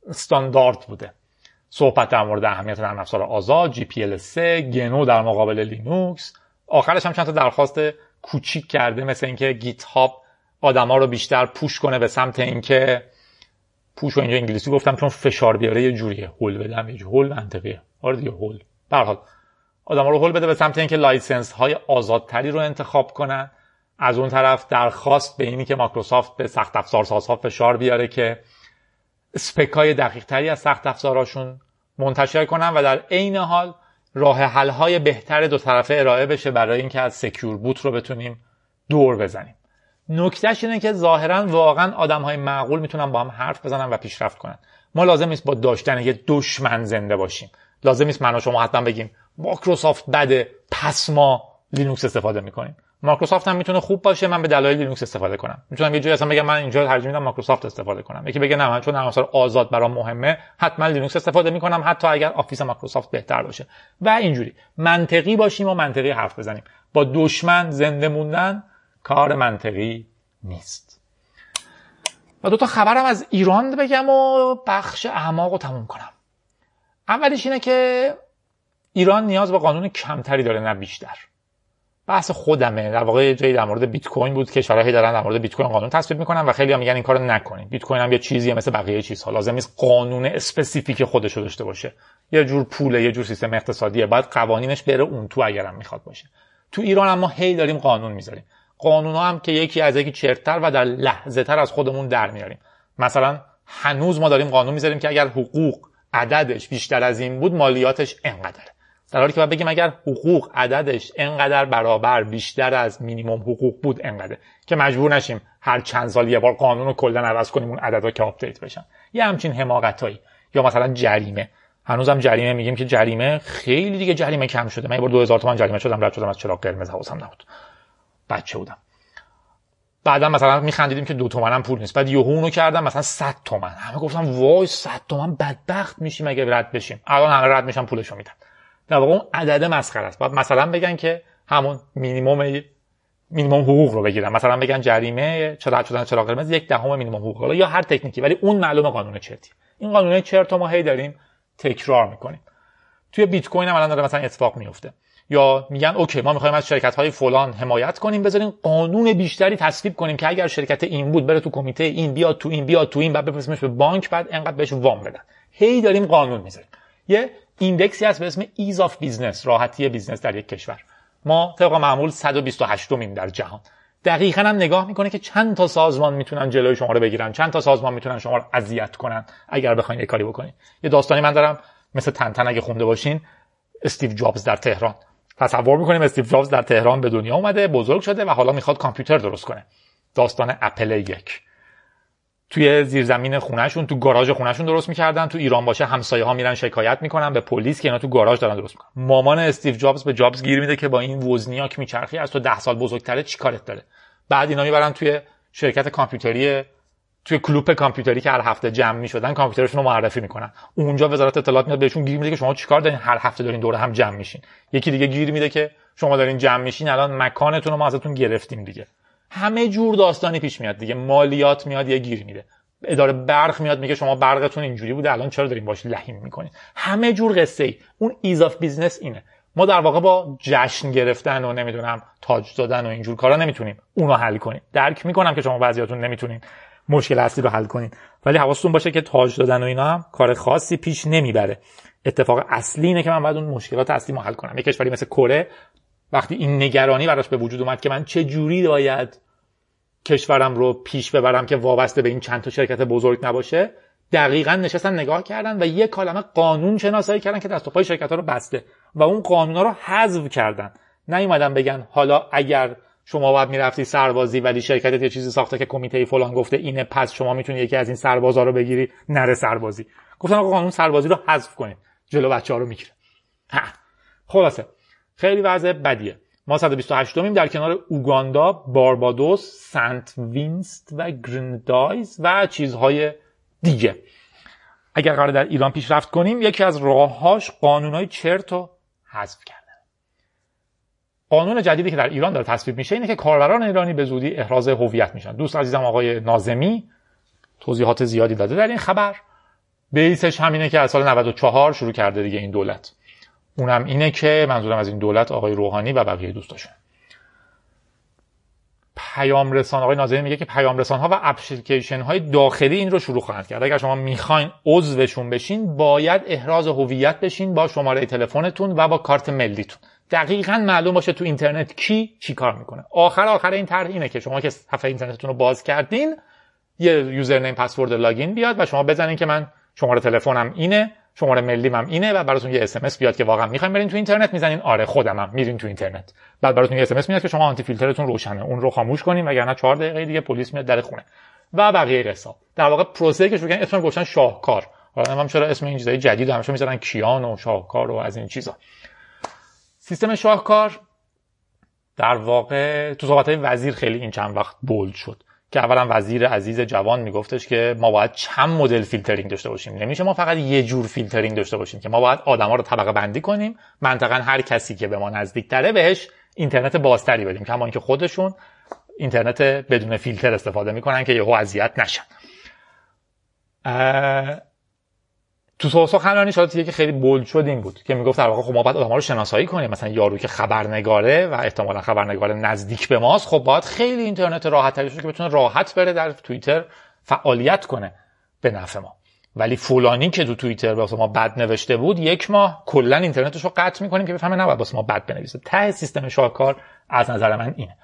استاندارد بوده. صحبت در مورد اهمیت نرم افزار آزاد GPL 3 گنو در مقابل لینوکس. آخرش هم چند تا درخواست کوچیک کرده مثل اینکه گیت هاب آدما رو بیشتر push کنه به سمت اینکه push رو اینجا انگلیسی گفتم چون فشار بیاره یه جوریه هول بدم یه هول منطقیه. آره دیگه هول. به حال آدما رو هول بده به سمت اینکه license های آزادتری رو انتخاب کنن. از اون طرف درخواست به اینی که مایکروسافت به سخت افزار سازها فشار بیاره که spec های دقیق تری از سخت افزاراشون منتشر کنن و در عین حال راه حل های بهتر دو طرفه ارائه بشه برای اینکه از secure boot رو بتونیم دور بزنیم. نکتهش اینه که ظاهرا واقعا آدم های معقول می‌تونن با هم حرف بزنن و پیشرفت کنن. ما لازم نیست با داشتن یه دشمن زنده باشیم. لازم نیست من و شما حتما بگیم مایکروسافت بده پس ما لینوکس استفاده می‌کنیم. مایکروسافت هم می‌تونه خوب باشه من به دلایل لینوکس استفاده کنم. می‌تونم یه جایی اصلا بگم من اینجا ترجیح میدم مایکروسافت استفاده کنم. یکی بگه نه من چون نرم آزاد برام مهمه حتما لینوکس استفاده می‌کنم حتی اگر آفیس مایکروسافت بهتر باشه. و اینجوری. منطقی باشیم و منطقی حرف بزنیم. با دشمن زنده موندن کار منطقی نیست. و دو تا خبرم از ایران بگم و بخش اعماق رو تموم کنم. اولیش اینه که ایران نیاز به قانون کمتری داره نه بیشتر. بحث خودمه. در واقع جایی در مورد بیت کوین بود که شرایطی دارن در مورد بیت کوین قانون تصویب می‌کنن و خیلی هم میگن این کارو نکنین. بیت کوین هم یه چیزیه مثل بقیه چیزها. لازم نیست قانون specific خودش رو داشته باشه. یه جور پوله یه جور سیستم اقتصادیه. باید قوانینش بره اون تو اگرم می‌خواد باشه. تو ایران هم ما هی داریم قانون می‌ذاریم. قانون هم که یکی از یکی چرتر و در لحظه تر از خودمون در میاریم. مثلا هنوز ما داریم قانون می‌ذاریم که اگر حقوق عددش بیشتر از این بود مالیاتش انقدره. در حالی که باید بگیم اگر حقوق عددش انقدر برابر بیشتر از مینیمم حقوق بود انقدر. که مجبور نشیم هر چند سال یه بار قانون رو کلا عوض کنیم اون عددها که update بشن. یه همچین حماقتایی. یا مثلا جریمه. هنوزم جریمه میگیم که جریمه خیلی دیگه جریمه کم شده. من یه بار 2000 تومان جریمه شدم رد شدم از چراغ قرمز حواسم نبود. بچه بودم. بعدا مثلا میخندیدیم که دو تومن پول نیست. بعد یهو اونو کردم مثلا 100 تومن. همه گفتم وای 100 تومن بدبخت میشیم اگه رد بشیم. الان همه رد میشن پولشو میدن. در واقع اون عدد مسخره است. بعد مثلا بگن که همون مینیمم مینیمم حقوق رو بگیرن. مثلا بگن جریمه چرا شدن چراغ قرمز یک دهم مینیمم حقوق یا هر تکنیکی. ولی اون معلومه قانون چرتی. این قانون چرت ما هی داریم تکرار می‌کنیم. توی بیت کوین هم الان داره مثلا اتفاق میفته یا میگن okay ما می‌خوایم از شرکت های فلان حمایت کنیم بذاریم قانون بیشتری تصویب کنیم که اگر شرکت این بود بره تو کمیته این بیاد تو این بیاد تو این بعد بفرستیمش به بانک بعد انقدر بهش وام بدن. هی داریم قانون می‌ذاریم. یه index ی هست به اسم ease of business راحتی business در یک کشور. ما طبق معمول 128 میم در جهان. دقیقا هم نگاه می‌کنه که چند تا سازمان می‌تونن جلوی شما رو بگیرن چند تا سازمان می‌تونن شما رو اذیت کنن اگر بخواین یه کاری بکنین. یه داستانی من دارم مثل تنتن اگه خونده باشین استیو جابز در تهران. تصور می‌کنیم استیو جابز در تهران به دنیا اومده بزرگ شده و حالا می‌خواد کامپیوتر درست کنه. داستان اپل یک. توی زیرزمین خونهشون تو گاراژ خونهشون درست می‌کردن تو ایران باشه همسایه ها میرن شکایت می‌کنن به پلیس که اینا تو گاراژ دارن درست می‌کنن. مامان استیو جابز به جابز گیر میده که با این وزنیاک میچرخی از تو ده سال بزرگتره چیکارت داره؟ بعد اینا می‌برن توی شرکت کامپیوتری توی کلوپ کامپیوتری که هر هفته جمع می‌شدن کامپیوترشون رو معرفی می‌کنن. اونجا وزارت اطلاعات میاد بهشون گیر میده که شما چیکار دارین؟ هر هفته دارین دور هم جمع میشین. یکی دیگه گیر میده که شما دارین جمع میشین الان مکانتون رو ما ازتون گرفتیم دیگه. همه جور داستانی پیش میاد دیگه. مالیات میاد یه گیر میده. اداره برق میاد میگه شما برقتون اینجوری بوده الان چرا دارین باش لحیم می‌کنین؟ همه جور قصه ای اون ease of business اینه. ما در واقع با جشن گرفتن و نمی‌دونم تاج دادن و اینجور کارا نمی‌تونیم اونو حل کنیم. درک می‌کنم که شما بعضیاتون نمی‌تونین مشکل اصلی رو حل کنین. ولی حواستون باشه که تاج دادن و اینا هم کار خاصی پیش نمی‌بره. اتفاق اصلی اینه که من باید اون مشکلات اصلی حل کنم. یه کشوری مثل کره وقتی این نگرانی براش به وجود اومد که من چه جوری باید کشورم رو پیش ببرم که وابسته به این چند تا شرکت بزرگ نباشه دقیقا نشستن نگاه کردن و یه کلمه قانون شناسایی کردن که دست و پای شرکت ها رو بسته و اون قانونا رو حذف کردن. نیومدن بگن حالا اگر شما باید می‌رفتی سربازی ولی شرکتت یه چیزی ساخته که کمیته فلان گفته اینه پس شما می‌تونی یکی از این سربازا رو بگیری نره سربازی. گفتن آقا قانون سربازی رو حذف کنید. جلو بچه ها رو می‌گیره. خلاصه. خیلی وضع بدیه. ما 128 میم در کنار اوگاندا، باربادوس، سنت وینسنت و گرنادینز و چیزهای دیگه. اگر قرار در ایران پیشرفت کنیم یکی از راههاش قانونهای چرت رو حذف کردن. قانون جدیدی که در ایران داره تصویب میشه اینه که کاربران ایرانی به زودی احراز هویت میشن. دوست عزیزم آقای نازمی توضیحات زیادی داده در این خبر. بیسش همینه که از سال 94 شروع کرده دیگه این دولت. اونم اینه که منظورم از این دولت آقای روحانی و بقیه دوستاشون. پیام رسان آقای ناظری میگه که پیام رسان ها و اپلیکیشن های داخلی این رو شروع خواهند کرد. اگر شما می‌خواین عضوشون بشین باید احراز هویت بشین با شماره تلفنتون و با کارت ملیتون. دقیقا معلوم باشه تو اینترنت کی چی کار می‌کنه. آخر آخر این طرح اینه که شما که صفحه اینترنتتون رو باز کردین یه username password login بیاد و شما بزنین که من شماره تلفنم اینه. شماره ملی هم اینه و براتون یه اس بیاد که واقعا می‌خوایم برین تو اینترنت می‌زنین. آره خودمم میرین تو اینترنت. بعد براتون یه اس میاد که شما anti-filter تون روشنه. اون رو خاموش کنین وگرنه 4 دقیقه دیگه پلیس میاد در خونه. و بقیه قصه در واقع پروسه که شروع اسم گفتن شاهکار. حالا هم چرا اسم این چیزای جدید همیشه می‌ذارن کیان و شاهکار و از این چیزا. سیستم شاهکار در واقع تو صحبت وزیر خیلی این چند وقت bold شد. که اولا وزیر عزیز جوان میگفتش که ما باید چند مدل فیلترینگ داشته باشیم. نمیشه ما فقط یه جور فیلترینگ داشته باشیم که ما باید آدما رو طبقه بندی کنیم منطقا هر کسی که به ما نزدیک تره بهش اینترنت بازتری بدیم. کما اینکه خودشون اینترنت بدون فیلتر استفاده می‌کنن که یهو اذیت نشن. تو سخنرانی شاید که خیلی بولد شد این بود که می‌گفت در واقع خب ما باید آدم‌ها رو شناسایی کنیم. مثلا یارو که خبرنگاره و احتمالا خبرنگار نزدیک به ماست خب باید خیلی اینترنت راحت تری که بتونه راحت بره در توییتر فعالیت کنه به نفع ما. ولی فلانی که تو توییتر واسه ما بد نوشته بود یک ماه کلا اینترنتش رو قطع می‌کنیم که بفهمه نباید واسه ما بد بنویسه. ته سیستم شاهکار از نظر من اینه.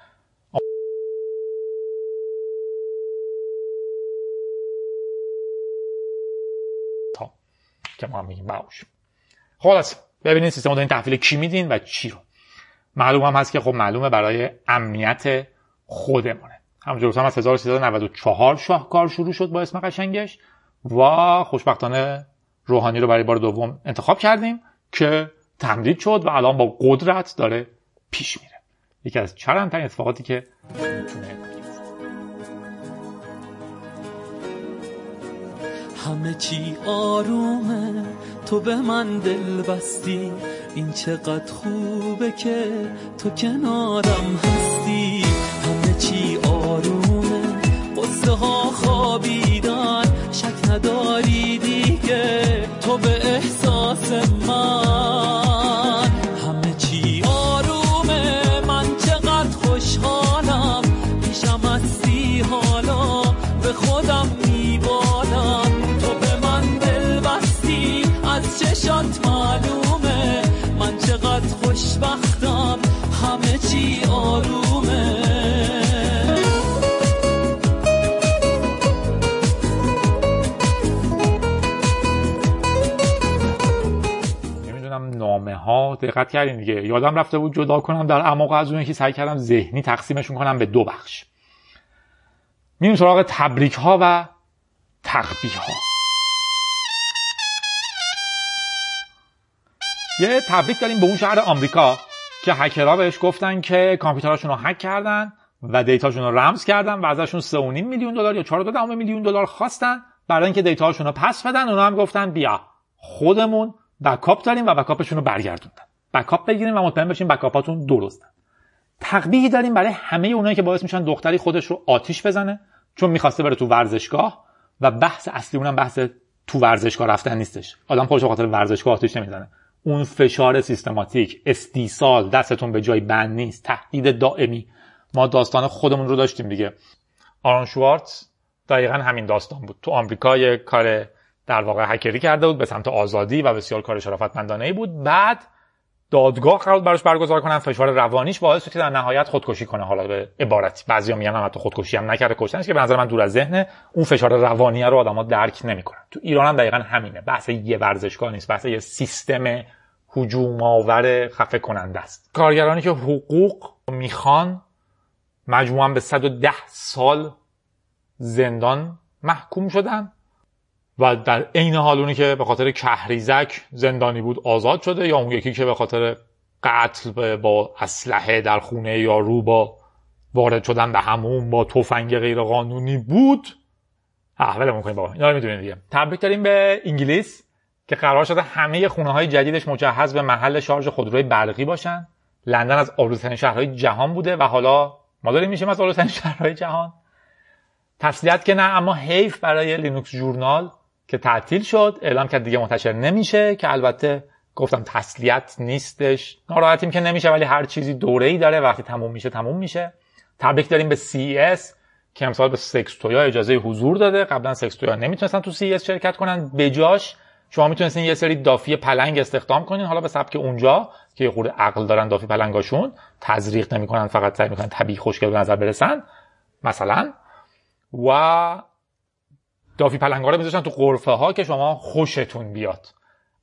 که ما هم میگیم. باش خلاص ببینید سیستم دارین تحویل کی میدین و چی رو. معلوم هم هست که خب معلومه برای امنیت خودمونه. همونجور گفتم از 1394 شاهکار شروع شد با اسم قشنگش و خوشبختانه روحانی رو برای بار دوم انتخاب کردیم که تمدید شد و الان با قدرت داره پیش میره. یکی از چرندترین اتفاقاتی که همه چی آرومه. تو به من دل بستی. این چقدر خوبه که تو کنارم هستی. همه چی آرومه. قصه ها خوابیدن. شک نداری دیگه. تو به احساس من چشات معلومه. من چقدر خوشبختم همه چی آرومه. نامه ها دقت کردین دیگه. یادم رفته بود جدا کنم در اعماق از اون که سعی کردم ذهنی تقسیمشون کنم به دو بخش. میریم سراغ تبریک ها و تخبیه ها یه تبریک داریم به اون شهر آمریکا که هکرها بهش گفتن که کامپیوتراشون رو هک کردن و دیتاشون رو رمز کردن و ازشون 3.5 میلیون دلار یا 4.2 میلیون دلار خواستن. برای اینکه دیتاشون رو پس بدن اونا هم گفتن بیا خودمون بکاپ داریم و بکاپشون رو برگردوندن. بکاپ بگیریم و مطمئن بشیم بکاپاتون درستن. تقبیحی داریم برای همه اونایی که باعث میشن دختری خودش رو آتیش بزنه چون می‌خواسته بره تو ورزشگاه و بحث اصلی اونم بحث تو ورزشگاه رفتن نیستش. آدم خودش خاطر ورزشگاه آتیش نمی‌زنه. اون فشار سیستماتیک استیصال دستتون به جای بند نیست تهدید دائمی. ما داستان خودمون رو داشتیم دیگه. آرون شوارتز دقیقا همین داستان بود. تو آمریکا یه کار در واقع هکری کرده بود به سمت آزادی و بسیار کار شرافتمندانه بود. بعد دادگاه قرار براش برگزار کنن فشار روانیش باعث شد که در نهایت خودکشی کنه. حالا به عبارتی بعضیا میگن هم حتی خودکشی هم نکرده کشتنش که به نظر من دور از ذهنه اون فشار روانی رو آدما درک نمی‌کنن. تو ایران هم دقیقا همینه. بحث یه ورزشگاه نیست بحث یه سیستم هجوم آور خفه کننده است. کارگرانی که حقوق می‌خوان مجموعا به 110 سال زندان محکوم شدن. و در عین حال اونی که به خاطر کهریزک زندانی بود آزاد شده یا اون یکی که به خاطر قتل با اسلحه در خونه یا رو با وارد شدن به همون با تفنگ غیر قانونی بود احوال می‌کنیم بابا اینا رو می‌دونید دیگه. تبریک داریم به انگلیس که قرار شده همه خونه های جدیدش مجهز به محل شارژ خودروی برقی باشن. لندن از آلودترین شهرهای جهان بوده و حالا ما داریم میشیم از آلودترین شهرهای جهان. تسلیت که نه اما حیف برای Linux Journal که تعطیل شد اعلام کرد دیگه منتشر نمیشه که البته گفتم تسلیت نیستش. ناراحتیم که نمیشه ولی هر چیزی دوره ای داره. وقتی تموم میشه تموم میشه. تبریک داریم به CES که امسال به سکستویا اجازه حضور داده. قبلا سکستویا نمی‌تونستن تو CES شرکت کنن. بجاش شما می‌تونستین یه سری دافی پلنگ استخدام کنین. حالا به سبک اونجا که یه خورده عقل دارن دافی پلنگاشون تزریق نمی‌کنن فقط سعی می‌کنن طبیعی خوشگل به نظر برسن. مثلا. و دافی پلنگا رو میذاشتن تو قرفه ها که شما خوشتون بیاد.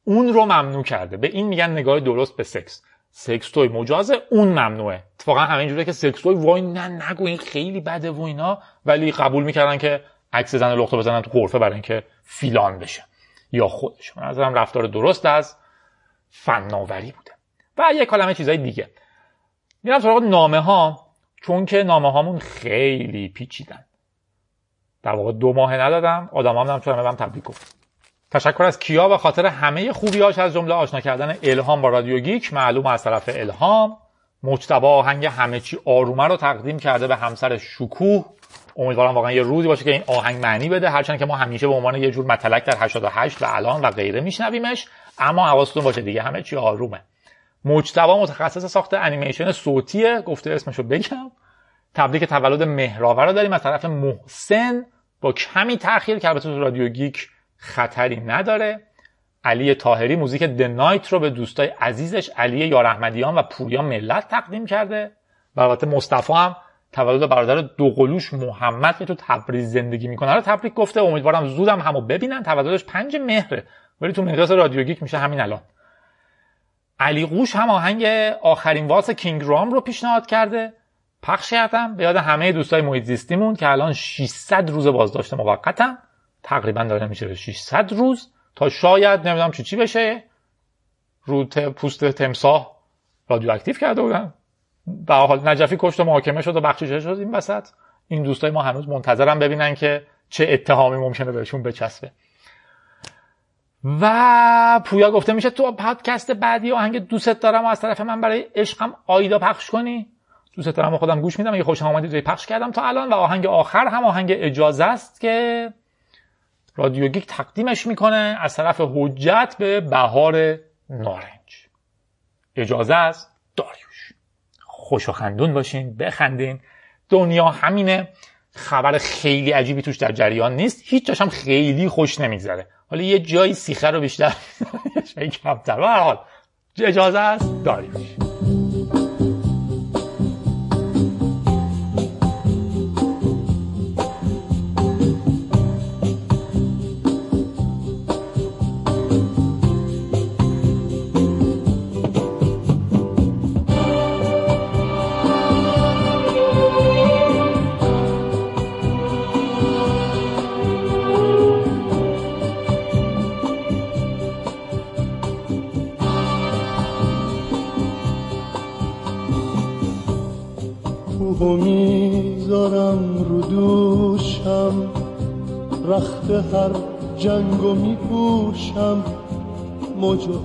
اون رو ممنوع کرده. به این میگن نگاه درست به سکس. سکس توی مجازه اون ممنوعه. اتفاقا همه جوره که سکس توی وای نه نگو این خیلی بده و اینا. ولی قبول می‌کردن که عکس زن لخته بزنن تو قرفه برای اینکه فیلان بشه. یا خودشون. نظرم رفتار درست از فناوری بوده. و یک کلمه چیزای دیگه. میرم سراغ نامه ها چون که نامه هامون خیلی پیچیدن. در واقع دو ماه ندادم آدم هم چون هم تبریک گفت. تشکر از کیا به خاطر همه خوبیاش از جمله آشنا کردن الهام با رادیو گیک. معلوم از طرف الهام مجتبا آهنگ همه چی آرومه رو تقدیم کرده به همسر شکوه. امیدوارم واقعا یه روزی باشه که این آهنگ معنی بده هرچند که ما همیشه به عنوان یه جور متلک در 88 و الان و غیره میشنویمش اما حواستون باشه دیگه همه چی آرومه. مجتبا متخصص ساخت انیمیشن صوتیه گفته اسمشو بگم. تبریک تولد مهراور رو داریم از طرف محسن. با کمی تاخیر که البته تو رادیو گیک خطری نداره. علی طاهری موزیک The Night رو به دوستای عزیزش علی یارحمدیان و پوریا ملت تقدیم کرده و البته مصطفی هم تولد برادر دوقلوش محمد که تو تبریز زندگی می‌کنه. رو تبریک گفته امیدوارم زودم همو ببینن. تولدش پنج مهره ولی تو مقیاس رادیو گیک میشه همین الان. علی قوش هم آهنگ آخرین والس کینگ رام رو پیشنهاد کرده. پخش کردم. به یاد همه دوستای محیط زیستیمون که الان 600 روز بازداشت موقتم. تقریبا داره میشه 600 روز. تا شاید نمی‌دونم چی چی بشه. رو پوست تمساه رادیواکتیو کرده بودن در حال نجفی کشت و محاکمه شد و بخشیش شد این وسط. این دوستای ما هنوز منتظرم ببینن که چه اتهامی ممکنه بهشون بچسبه. و پویا گفته میشه تو پادکست بعدی آهنگ دوست دارم و از طرف من برای عشقم آیدا پخش کنی. دوست دارم خودم گوش میدم. یه خوش آمدید پخش کردم تا الان. و آهنگ آخر هم آهنگ اجازه است که رادیو گیک تقدیمش می‌کنه از طرف حجت به بهار نارنج. اجازه است. داریوش. خوش و خندون باشین. بخندین. دنیا همینه. خبر خیلی عجیبی توش در جریان نیست. هیچ جاشم خیلی خوش نمیگذره. حالا یه جایی سیخه رو بیشتر کمتر حال. اجازه است. داریوش.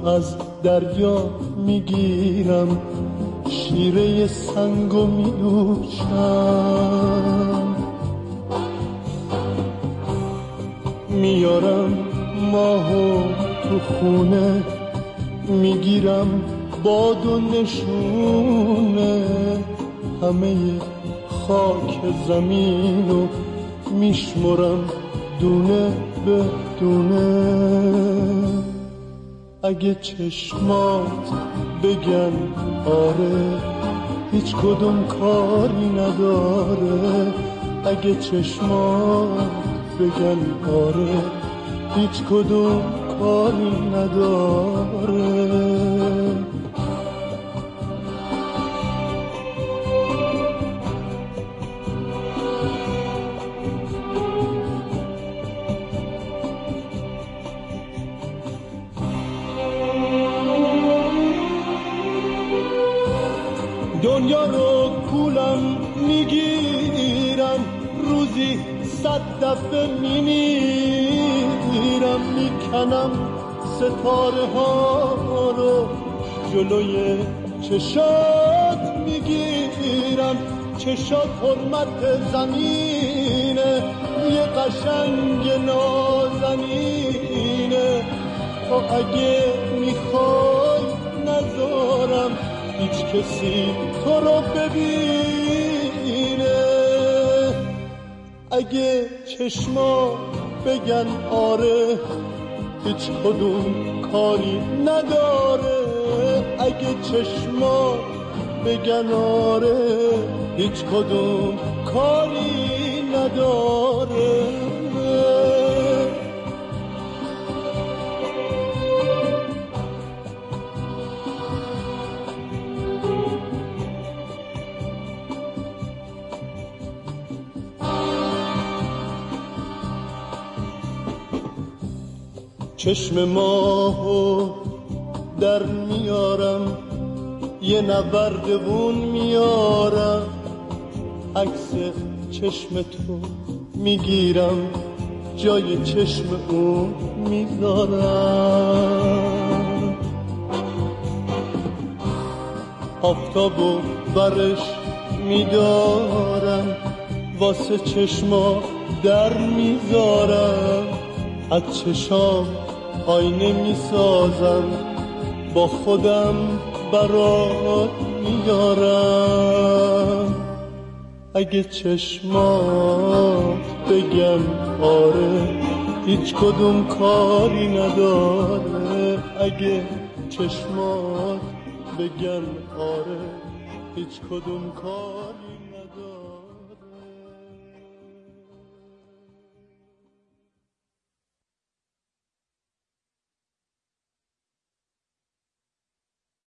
از دریا می‌گیرم شیره سنگو میدوشم میارم ماهو تو خونه می‌گیرم باد و نشونه. همه خاک زمینو میشمرم دونه به دونه. اگه چشمات بگن آره هیچ کدوم کاری نداره. اگه چشمات بگن آره هیچ کدوم کاری نداره. دفعه میمیرم می‌کنم ستاره ها رو. جلوی چشات می‌گیرم چشات حرمت زمینه. یه قشنگ نازنینه. تو اگه می‌خوای نذارم هیچ کسی تو رو ببینه. اگه چشما بگن آره هیچ کدوم کاری نداره. اگه چشما بگن آره هیچ کدوم کاری نداره. چشم ماهو در میارم. یه نبردگون میارم. عکس چشم تو می‌گیرم. جای چشم اون می‌ذارم. آفتاب و برش میدارم. واسه چشما در می‌ذارم. از چشام آینه می‌سازم با خودم برات میارم. اگه چشمات بگن آره هیچ کدوم کاری نداره. اگه چشمات بگن آره هیچ کدوم کاری